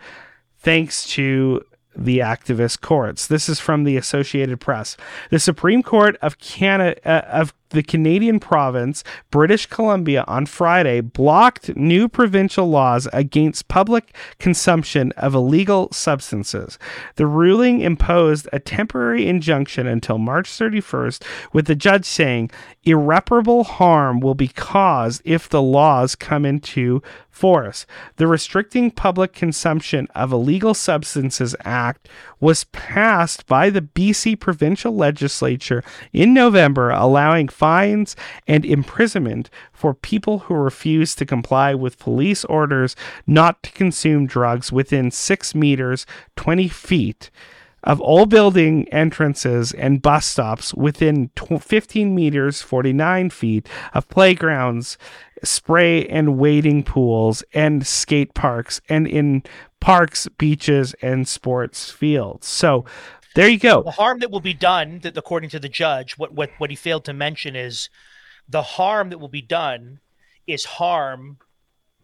Speaker 2: thanks to the activist courts. This is from the Associated Press. The Supreme Court of Canada uh, of the Canadian province, British Columbia, on Friday blocked new provincial laws against public consumption of illegal substances. The ruling imposed a temporary injunction until March 31st, with the judge saying irreparable harm will be caused if the laws come into force. The Restricting Public Consumption of Illegal Substances Act was passed by the BC provincial legislature in November, allowing fines and imprisonment for people who refuse to comply with police orders not to consume drugs within six meters, 20 feet of all building entrances and bus stops within tw- 15 meters 49 feet of playgrounds spray and wading pools and skate parks and in parks beaches and sports fields so there you go
Speaker 1: The harm that will be done, that according to the judge, what what what he failed to mention is the harm that will be done is harm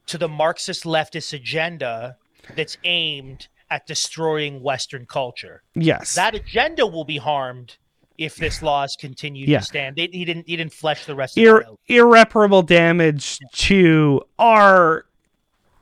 Speaker 1: to the Marxist leftist agenda that's aimed at destroying Western culture.
Speaker 2: yes
Speaker 1: That agenda will be harmed if this laws continue
Speaker 2: Yeah.
Speaker 1: to stand. They, he didn't he didn't flesh the rest of
Speaker 2: Ir- irreparable damage to our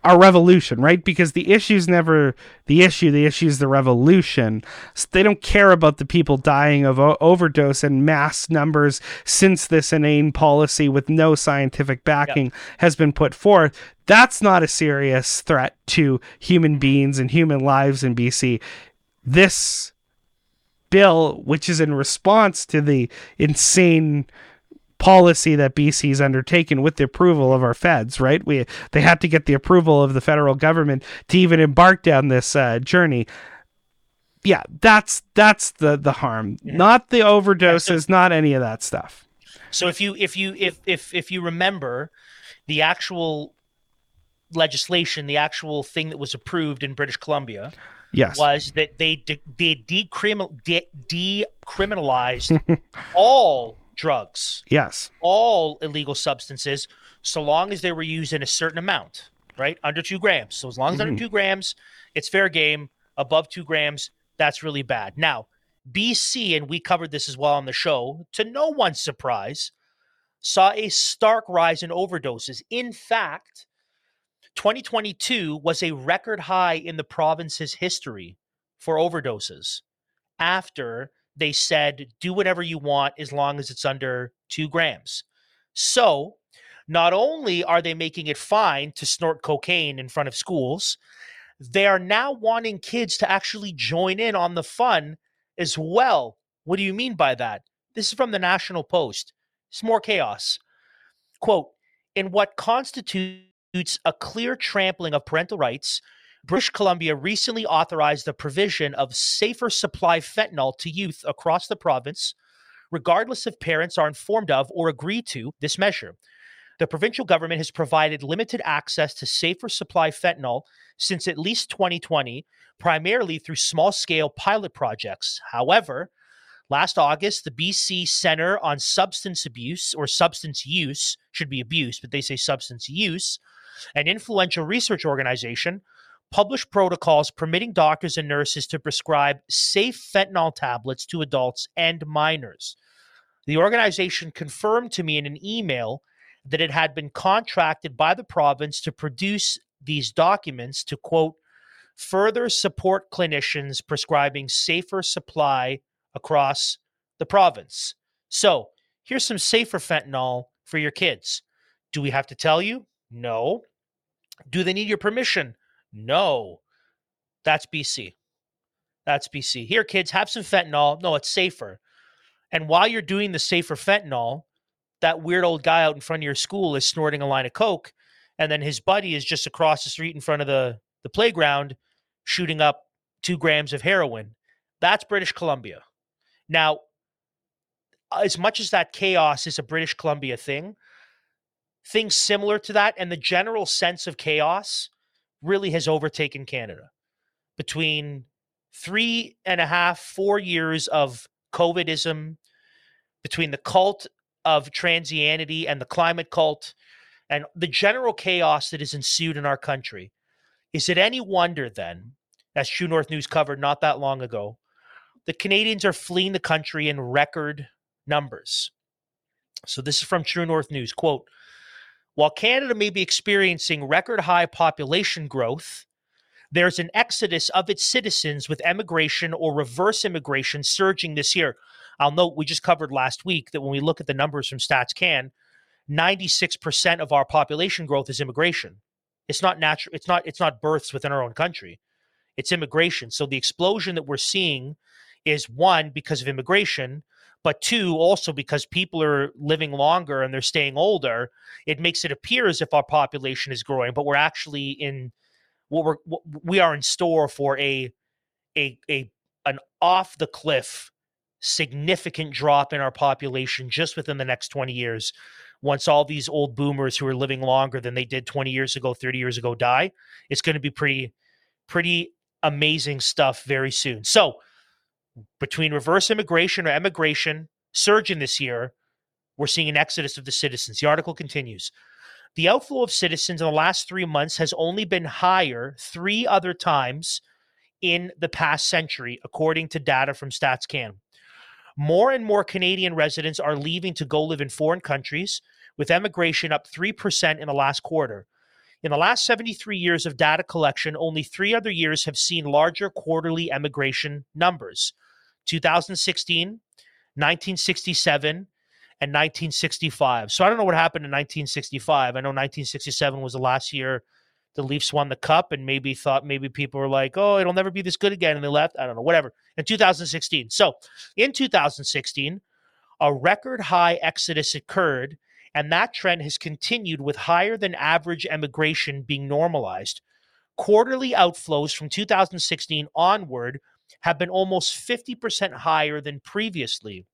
Speaker 2: our revolution, right? Because the issue's never the issue. The issue is the revolution. So they don't care about the people dying of o- overdose and mass numbers since this inane policy with no scientific backing has been put forth. That's not a serious threat to human beings and human lives in BC. This bill, which is in response to the insane policy that BC's undertaken with the approval of our feds, right? We they had to get the approval of the federal government to even embark down this uh, journey. Yeah, that's that's the the harm, not the overdoses, not any of that stuff.
Speaker 1: So if you if you if if if you remember the actual legislation, the actual thing that was approved in British Columbia
Speaker 2: Yes,
Speaker 1: was that they de- they decriminal de- decriminalized all drugs,
Speaker 2: yes,
Speaker 1: all illegal substances, so long as they were used in a certain amount, right? Under two grams. So as long as mm-hmm. under two grams, it's fair game. Above two grams, that's really bad. Now, BC, and we covered this as well on the show, to no one's surprise, saw a stark rise in overdoses. In fact, 2022 was a record high in the province's history for overdoses after they said, do whatever you want as long as it's under two grams. So, not only are they making it fine to snort cocaine in front of schools, they are now wanting kids to actually join in on the fun as well. What do you mean by that? This is from the National Post. It's more chaos. Quote In what constitutes a clear trampling of parental rights, British Columbia recently authorized the provision of safer supply fentanyl to youth across the province, regardless if parents are informed of or agree to this measure. The provincial government has provided limited access to safer supply fentanyl since at least 2020, primarily through small scale pilot projects. However, last August, the BC Center on Substance Abuse or Substance Use should be abuse, but they say substance use, an influential research organization, published protocols permitting doctors and nurses to prescribe safe fentanyl tablets to adults and minors. The organization confirmed to me in an email that it had been contracted by the province to produce these documents to quote further support clinicians prescribing safer supply across the province. So, here's some safer fentanyl for your kids. Do we have to tell you? No. Do they need your permission? No. That's BC. That's BC. Here, kids, have some fentanyl. No, it's safer. And while you're doing the safer fentanyl, that weird old guy out in front of your school is snorting a line of coke and then his buddy is just across the street in front of the the playground shooting up 2 grams of heroin that's british columbia now as much as that chaos is a british columbia thing things similar to that and the general sense of chaos really has overtaken canada between three and a half four years of covidism between the cult of transianity and the climate cult and the general chaos that has ensued in our country. Is it any wonder then, as True North News covered not that long ago, the Canadians are fleeing the country in record numbers? So this is from True North News. Quote, while Canada may be experiencing record high population growth, there's an exodus of its citizens with emigration or reverse immigration surging this year. I'll note we just covered last week that when we look at the numbers from StatsCan, 96% of our population growth is immigration. It's not natural it's not it's not births within our own country. It's immigration. So the explosion that we're seeing is one because of immigration, but two also because people are living longer and they're staying older. It makes it appear as if our population is growing, but we're actually in what we're what we are in store for a a a an off the cliff significant drop in our population just within the next 20 years once all these old boomers who are living longer than they did 20 years ago 30 years ago die it's going to be pretty pretty amazing stuff very soon so between reverse immigration or emigration surging this year we're seeing an exodus of the citizens. The article continues. The outflow of citizens in the last three months has only been higher three other times in the past century according to data from statscan. More and more Canadian residents are leaving to go live in foreign countries, with emigration up 3% in the last quarter. In the last 73 years of data collection, only three other years have seen larger quarterly emigration numbers 2016, 1967, and 1965. So I don't know what happened in 1965. I know 1967 was the last year the Leafs won the cup and maybe thought maybe people were like, oh, it'll never be this good again. And they left. I don't know, whatever. In 2016. So in 2016, a record high exodus occurred, and that trend has continued with higher than average emigration being normalized. Quarterly outflows from 2016 onward have been almost 50% higher than previously.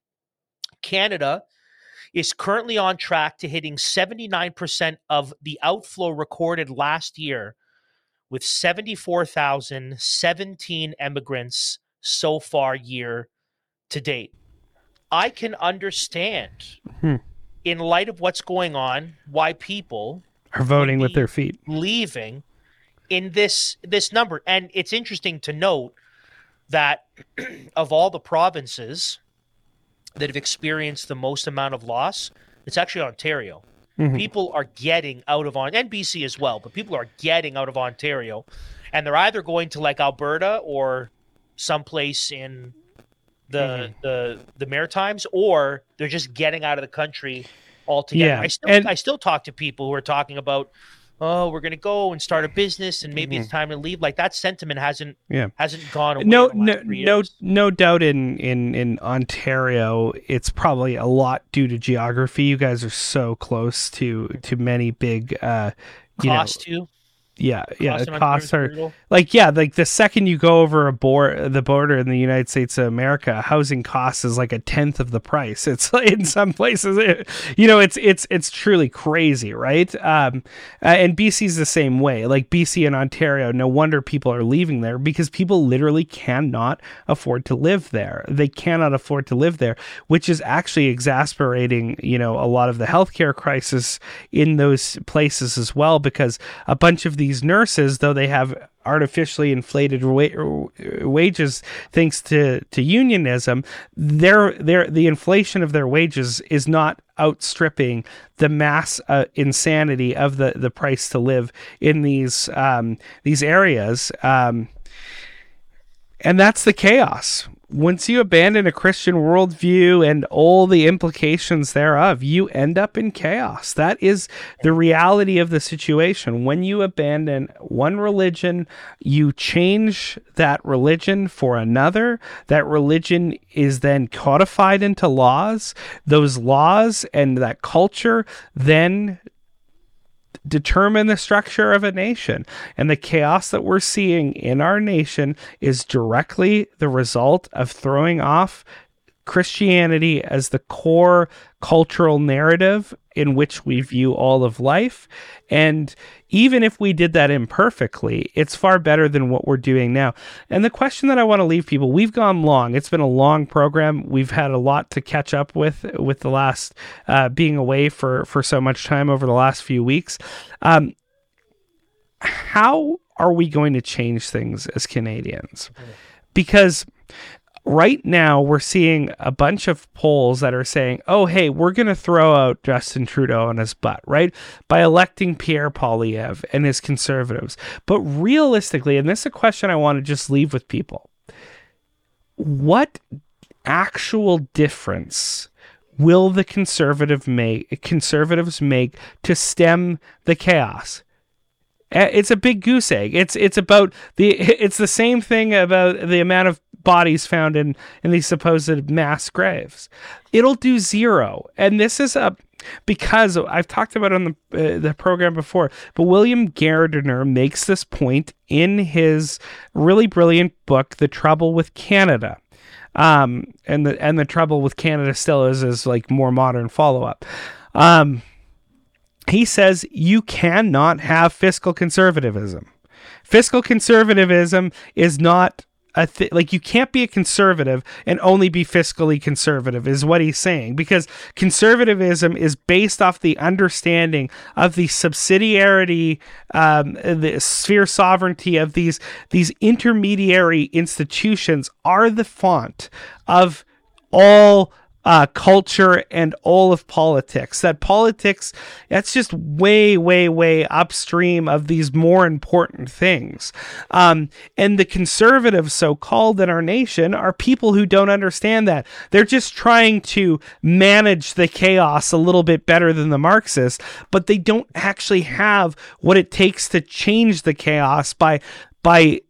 Speaker 1: Canada is currently on track to hitting 79% of the outflow recorded last year with 74,017 immigrants so far year to date. I can understand, hmm. In light of what's going on, why people
Speaker 2: are voting with their feet,
Speaker 1: leaving in this this number. And it's interesting to note that of all the provinces that have experienced the most amount of loss, it's actually Ontario. Mm-hmm. People are getting out of on and BC as well, but people are getting out of Ontario, and they're either going to like Alberta or someplace in the mm-hmm. the the Maritimes, or they're just getting out of the country altogether. Yeah. I still and, I still talk to people who are talking about oh, we're going to go and start a business and maybe mm-hmm. it's time to leave. Like that sentiment hasn't yeah. hasn't gone away.
Speaker 2: No, no, no, no doubt in, in, in Ontario, it's probably a lot due to geography. You guys are so close to, to many big, uh, you
Speaker 1: cost
Speaker 2: know, too yeah, yeah. The costs are like yeah, like the second you go over a board the border in the United States of America, housing costs is like a tenth of the price. It's in some places, it, you know, it's it's it's truly crazy, right? Um, uh, and BC's the same way. Like BC and Ontario, no wonder people are leaving there because people literally cannot afford to live there. They cannot afford to live there, which is actually exasperating. You know, a lot of the healthcare crisis in those places as well because a bunch of these these nurses, though they have artificially inflated wa- wages thanks to, to unionism, their their the inflation of their wages is not outstripping the mass uh, insanity of the, the price to live in these um, these areas. Um, and that's the chaos once you abandon a Christian worldview and all the implications thereof, you end up in chaos. That is the reality of the situation. When you abandon one religion, you change that religion for another. That religion is then codified into laws. Those laws and that culture then determine the structure of a nation. And the chaos that we're seeing in our nation is directly the result of throwing off Christianity as the core cultural narrative in which we view all of life. And even if we did that imperfectly, it's far better than what we're doing now. And the question that I want to leave people, we've gone long. It's been a long program. We've had a lot to catch up with with the last uh, being away for for so much time over the last few weeks. Um, how are we going to change things as Canadians? Because right now we're seeing a bunch of polls that are saying, oh, hey, we're going to throw out Justin Trudeau on his butt, right? By electing Pierre Poilievre and his conservatives. But realistically, and this is a question I want to just leave with people what actual difference will the conservative make conservatives make to stem the chaos eh, it's a big goose egg it's it's about the it's the same thing about the amount of bodies found in in these supposed mass graves. It'll do zero, and this is a because I've talked about on the uh, the program before, but William Gairdner makes this point in his really brilliant book, "The Trouble with Canada." Um, and the and the trouble with Canada still is is like more modern follow up. Um, he says you cannot have fiscal conservatism. Fiscal conservatism is not a th- like you can't be a conservative and only be fiscally conservative is what he's saying because conservatism is based off the understanding of the subsidiarity um, the sphere sovereignty of these these intermediary institutions are the font of all uh, culture and all of politics. That politics, that's just way, way, way upstream of these more important things. Um, and the conservatives, so called in our nation, are people who don't understand that. They're just trying to manage the chaos a little bit better than the Marxists, but they don't actually have what it takes to change the chaos by by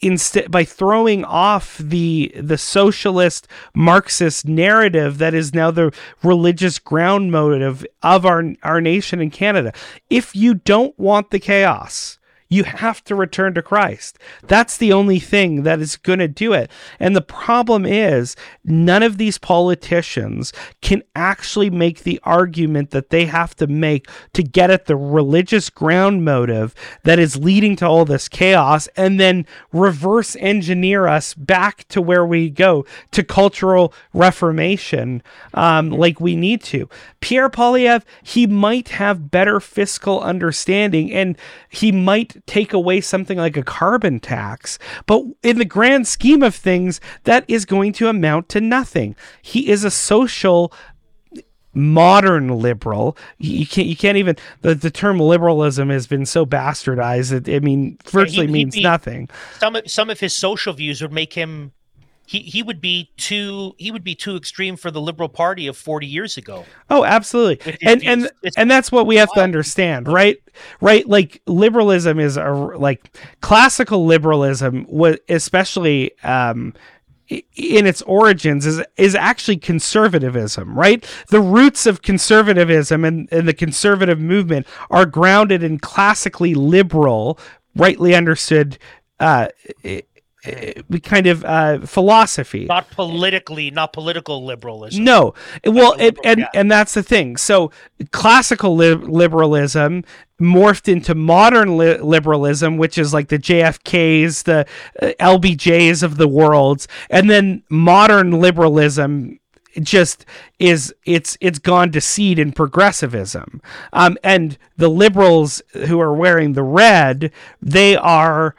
Speaker 2: instead by throwing off the the socialist marxist narrative that is now the religious ground motive of our our nation in Canada. If you don't want the chaos You have to return to Christ. That's the only thing that is going to do it. And the problem is, none of these politicians can actually make the argument that they have to make to get at the religious ground motive that is leading to all this chaos and then reverse engineer us back to where we go to cultural reformation um, like we need to. Pierre Poilievre, he might have better fiscal understanding and he might take away something like a carbon tax. But in the grand scheme of things, that is going to amount to nothing. He is a social modern liberal. You can't you can't even the, the term liberalism has been so bastardized that I mean virtually he, means be, nothing.
Speaker 1: Some of, some of his social views would make him he he would be too he would be too extreme for the liberal party of 40 years ago.
Speaker 2: Oh absolutely. And and and that's what we have to understand right? Right? Like liberalism is a like classical liberalism was especially um in its origins is is actually conservatism, right? The roots of conservatism and, and the conservative movement are grounded in classically liberal, rightly understood uh, kind of uh, philosophy.
Speaker 1: Not politically, not political liberalism.
Speaker 2: No, well, it, and yeah. and that's the thing. So classical li- liberalism morphed into modern li- liberalism, which is like the JFKs, the uh, LBJs of the world, and then modern liberalism just is it's it's gone to seed in progressivism um, and the liberals who are wearing the red they are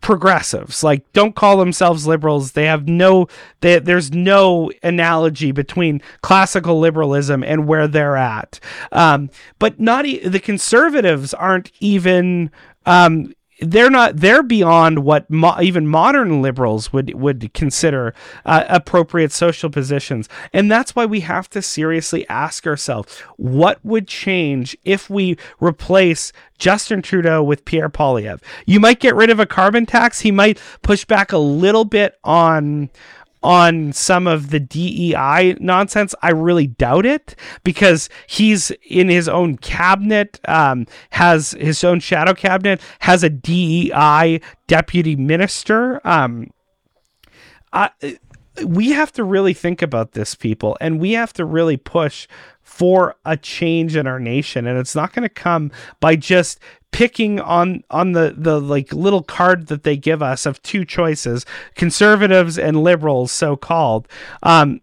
Speaker 2: progressives. Like don't call themselves liberals. They have no they, there's no analogy between classical liberalism and where they're at. Um, but not e- the conservatives aren't even um, they're not they're beyond what mo- even modern liberals would would consider uh, appropriate social positions. And that's why we have to seriously ask ourselves what would change if we replace Justin Trudeau with Pierre Poilievre you might get rid of a carbon tax. He might push back a little bit on on some of the DEI nonsense. I really doubt it because he's in his own cabinet, um, has his own shadow cabinet, has a DEI deputy minister. Um, I, we have to really think about this, people, and we have to really push for a change in our nation and it's not going to come by just picking on on the the like little card that they give us of two choices conservatives and liberals so called um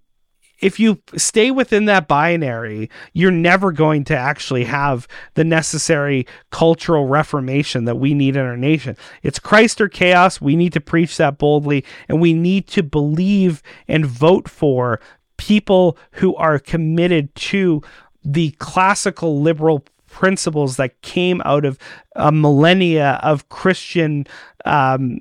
Speaker 2: if you stay within that binary, you're never going to actually have the necessary cultural reformation that we need in our nation. It's Christ or chaos. We need to preach that boldly, and we need to believe and vote for people who are committed to the classical liberal principles that came out of a millennia of Christian um,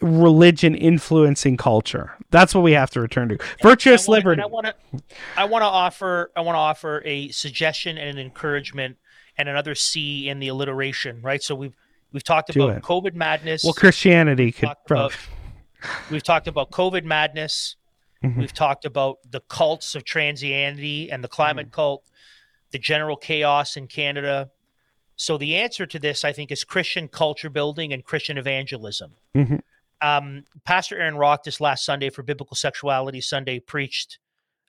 Speaker 2: religion influencing culture. That's what we have to return to. Virtuous
Speaker 1: wanna,
Speaker 2: liberty.
Speaker 1: I want to I want to offer I want to offer a suggestion and an encouragement and another C in the alliteration, right? So we've we've talked Do about it. COVID madness.
Speaker 2: Well, Christianity could
Speaker 1: about, we've talked about COVID madness. Mm-hmm. We've talked about the cults of transianity and the climate mm-hmm. cult, the general chaos in Canada. So the answer to this, I think, is Christian culture building and Christian evangelism. Mm-hmm. Um, Pastor Aaron Rock this last Sunday for Biblical Sexuality Sunday preached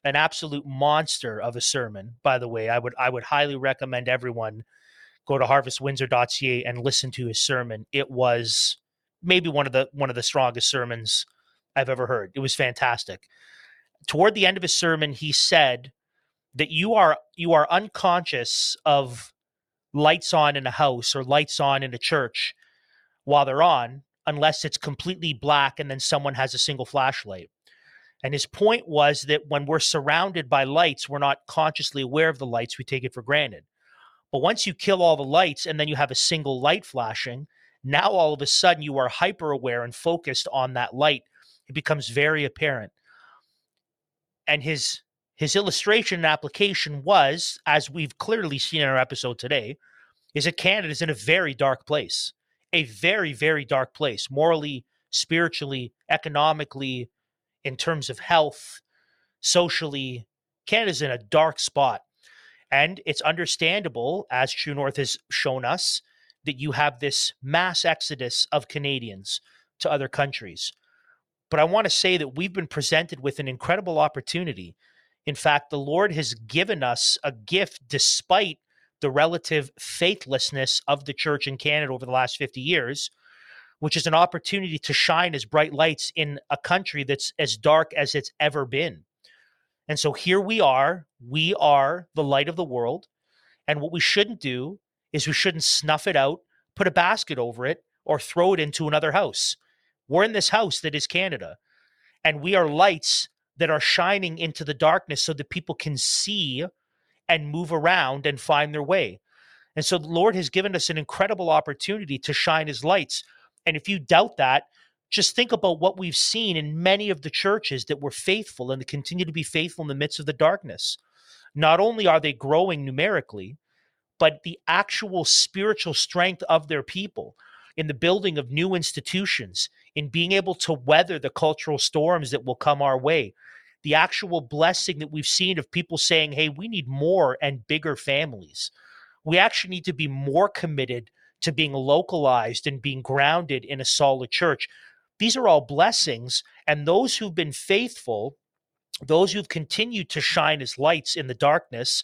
Speaker 1: an absolute monster of a sermon. By the way, I would I would highly recommend everyone go to harvestwindsor.ca and listen to his sermon. It was maybe one of the one of the strongest sermons I've ever heard. It was fantastic. Toward the end of his sermon, he said that you are you are unconscious of lights on in a house or lights on in a church while they're on unless it's completely black and then someone has a single flashlight. And his point was that when we're surrounded by lights, we're not consciously aware of the lights, we take it for granted. But once you kill all the lights and then you have a single light flashing, now all of a sudden you are hyper aware and focused on that light it becomes very apparent. And his his illustration and application was, as we've clearly seen in our episode today, is that Canada is in a very dark place, a very, very dark place, morally, spiritually, economically, in terms of health, socially. Canada's in a dark spot. And it's understandable, as True North has shown us, that you have this mass exodus of Canadians to other countries. But I want to say that we've been presented with an incredible opportunity. In fact, the Lord has given us a gift despite the relative faithlessness of the church in Canada over the last 50 years, which is an opportunity to shine as bright lights in a country that's as dark as it's ever been. And so here we are. We are the light of the world. And what we shouldn't do is we shouldn't snuff it out, put a basket over it, or throw it into another house. We're in this house that is Canada, and we are lights that are shining into the darkness so that people can see and move around and find their way. And so the Lord has given us an incredible opportunity to shine his lights. And if you doubt that, just think about what we've seen in many of the churches that were faithful and continue to be faithful in the midst of the darkness. Not only are they growing numerically, but the actual spiritual strength of their people in the building of new institutions, in being able to weather the cultural storms that will come our way. The actual blessing that we've seen of people saying, hey, we need more and bigger families. We actually need to be more committed to being localized and being grounded in a solid church. These are all blessings. And those who've been faithful, those who've continued to shine as lights in the darkness,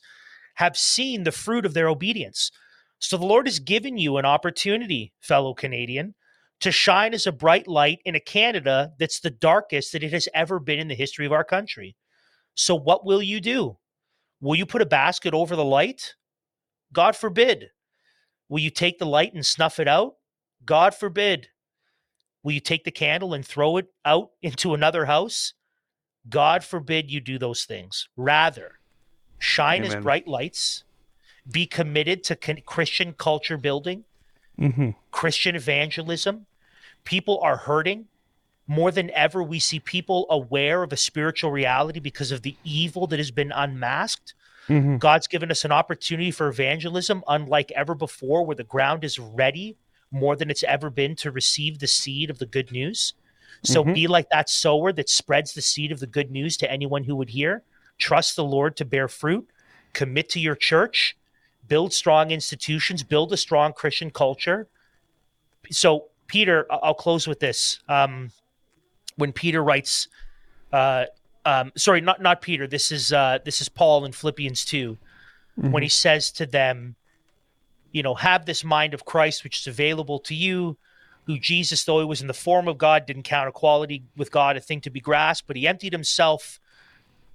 Speaker 1: have seen the fruit of their obedience. So the Lord has given you an opportunity, fellow Canadian, to shine as a bright light in a Canada that's the darkest that it has ever been in the history of our country. So what will you do? Will you put a basket over the light? God forbid. Will you take the light and snuff it out? God forbid. Will you take the candle and throw it out into another house? God forbid you do those things. Rather, shine Amen. as bright lights be committed to Christian culture building, mm-hmm. Christian evangelism. People are hurting. More than ever, we see people aware of a spiritual reality because of the evil that has been unmasked. Mm-hmm. God's given us an opportunity for evangelism unlike ever before, where the ground is ready more than it's ever been to receive the seed of the good news. So mm-hmm. be like that sower that spreads the seed of the good news to anyone who would hear. Trust the Lord to bear fruit. Commit to your church build strong institutions, build a strong Christian culture. So, Peter, I'll close with this. Um, when Peter writes, uh, um, sorry, not not Peter. This is uh, this is Paul in Philippians 2 mm-hmm. when he says to them, you know, have this mind of Christ, which is available to you, who Jesus, though he was in the form of God, didn't count equality with God a thing to be grasped, but he emptied himself,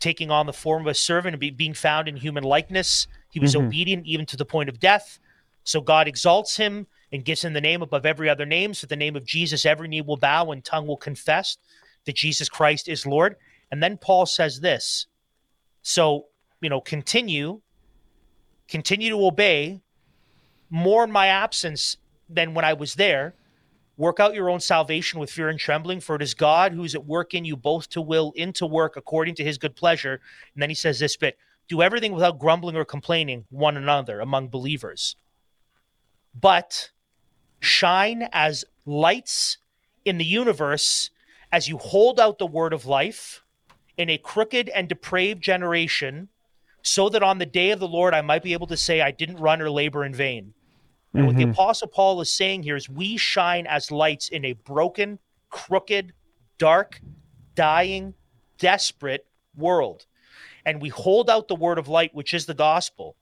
Speaker 1: taking on the form of a servant and be, being found in human likeness he was mm-hmm. obedient even to the point of death. So God exalts him and gives him the name above every other name. So the name of Jesus, every knee will bow and tongue will confess that Jesus Christ is Lord. And then Paul says this. So, you know, continue, continue to obey more in my absence than when I was there. Work out your own salvation with fear and trembling, for it is God who is at work in you both to will and into work according to his good pleasure. And then he says this bit do everything without grumbling or complaining one another among believers. But shine as lights in the universe as you hold out the word of life in a crooked and depraved generation, so that on the day of the Lord I might be able to say, I didn't run or labor in vain. And mm-hmm. what the mm-hmm. Apostle Paul is saying here is we shine as lights in a broken, crooked, dark, dying, desperate world and we hold out the word of light, which is the gospel.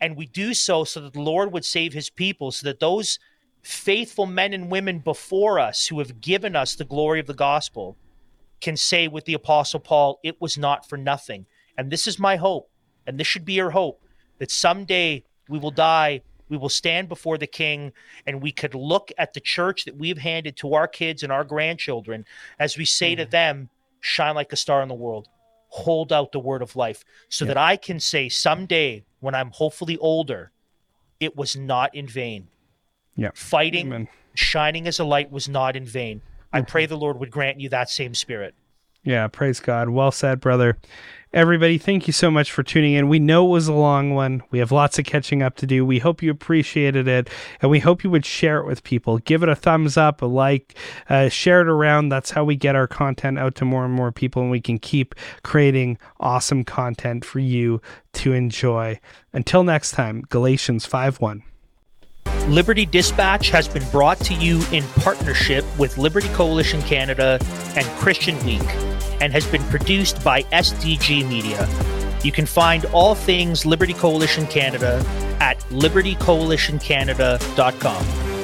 Speaker 1: And we do so so that the Lord would save his people, so that those faithful men and women before us who have given us the glory of the gospel can say with the Apostle Paul, it was not for nothing. And this is my hope, and this should be your hope, that someday we will die, we will stand before the King, and we could look at the church that we've handed to our kids and our grandchildren as we say mm. to them, shine like a star in the world hold out the word of life so that I can say someday when I'm hopefully older, it was not in vain.
Speaker 2: Yeah.
Speaker 1: Fighting, Amen. shining as a light was not in vain. I pray the Lord would grant you that same spirit.
Speaker 2: Yeah, praise God. Well said, brother. Everybody, thank you so much for tuning in. We know it was a long one. We have lots of catching up to do. We hope you appreciated it, and we hope you would share it with people. Give it a thumbs up, a like, uh, share it around. That's how we get our content out to more and more people, and we can keep creating awesome content for you to enjoy. Until next time, Galatians 5 1.
Speaker 1: Liberty Dispatch has been brought to you in partnership with Liberty Coalition Canada and Christian Week and has been produced by SDG Media. You can find all things Liberty Coalition Canada at libertycoalitioncanada.com.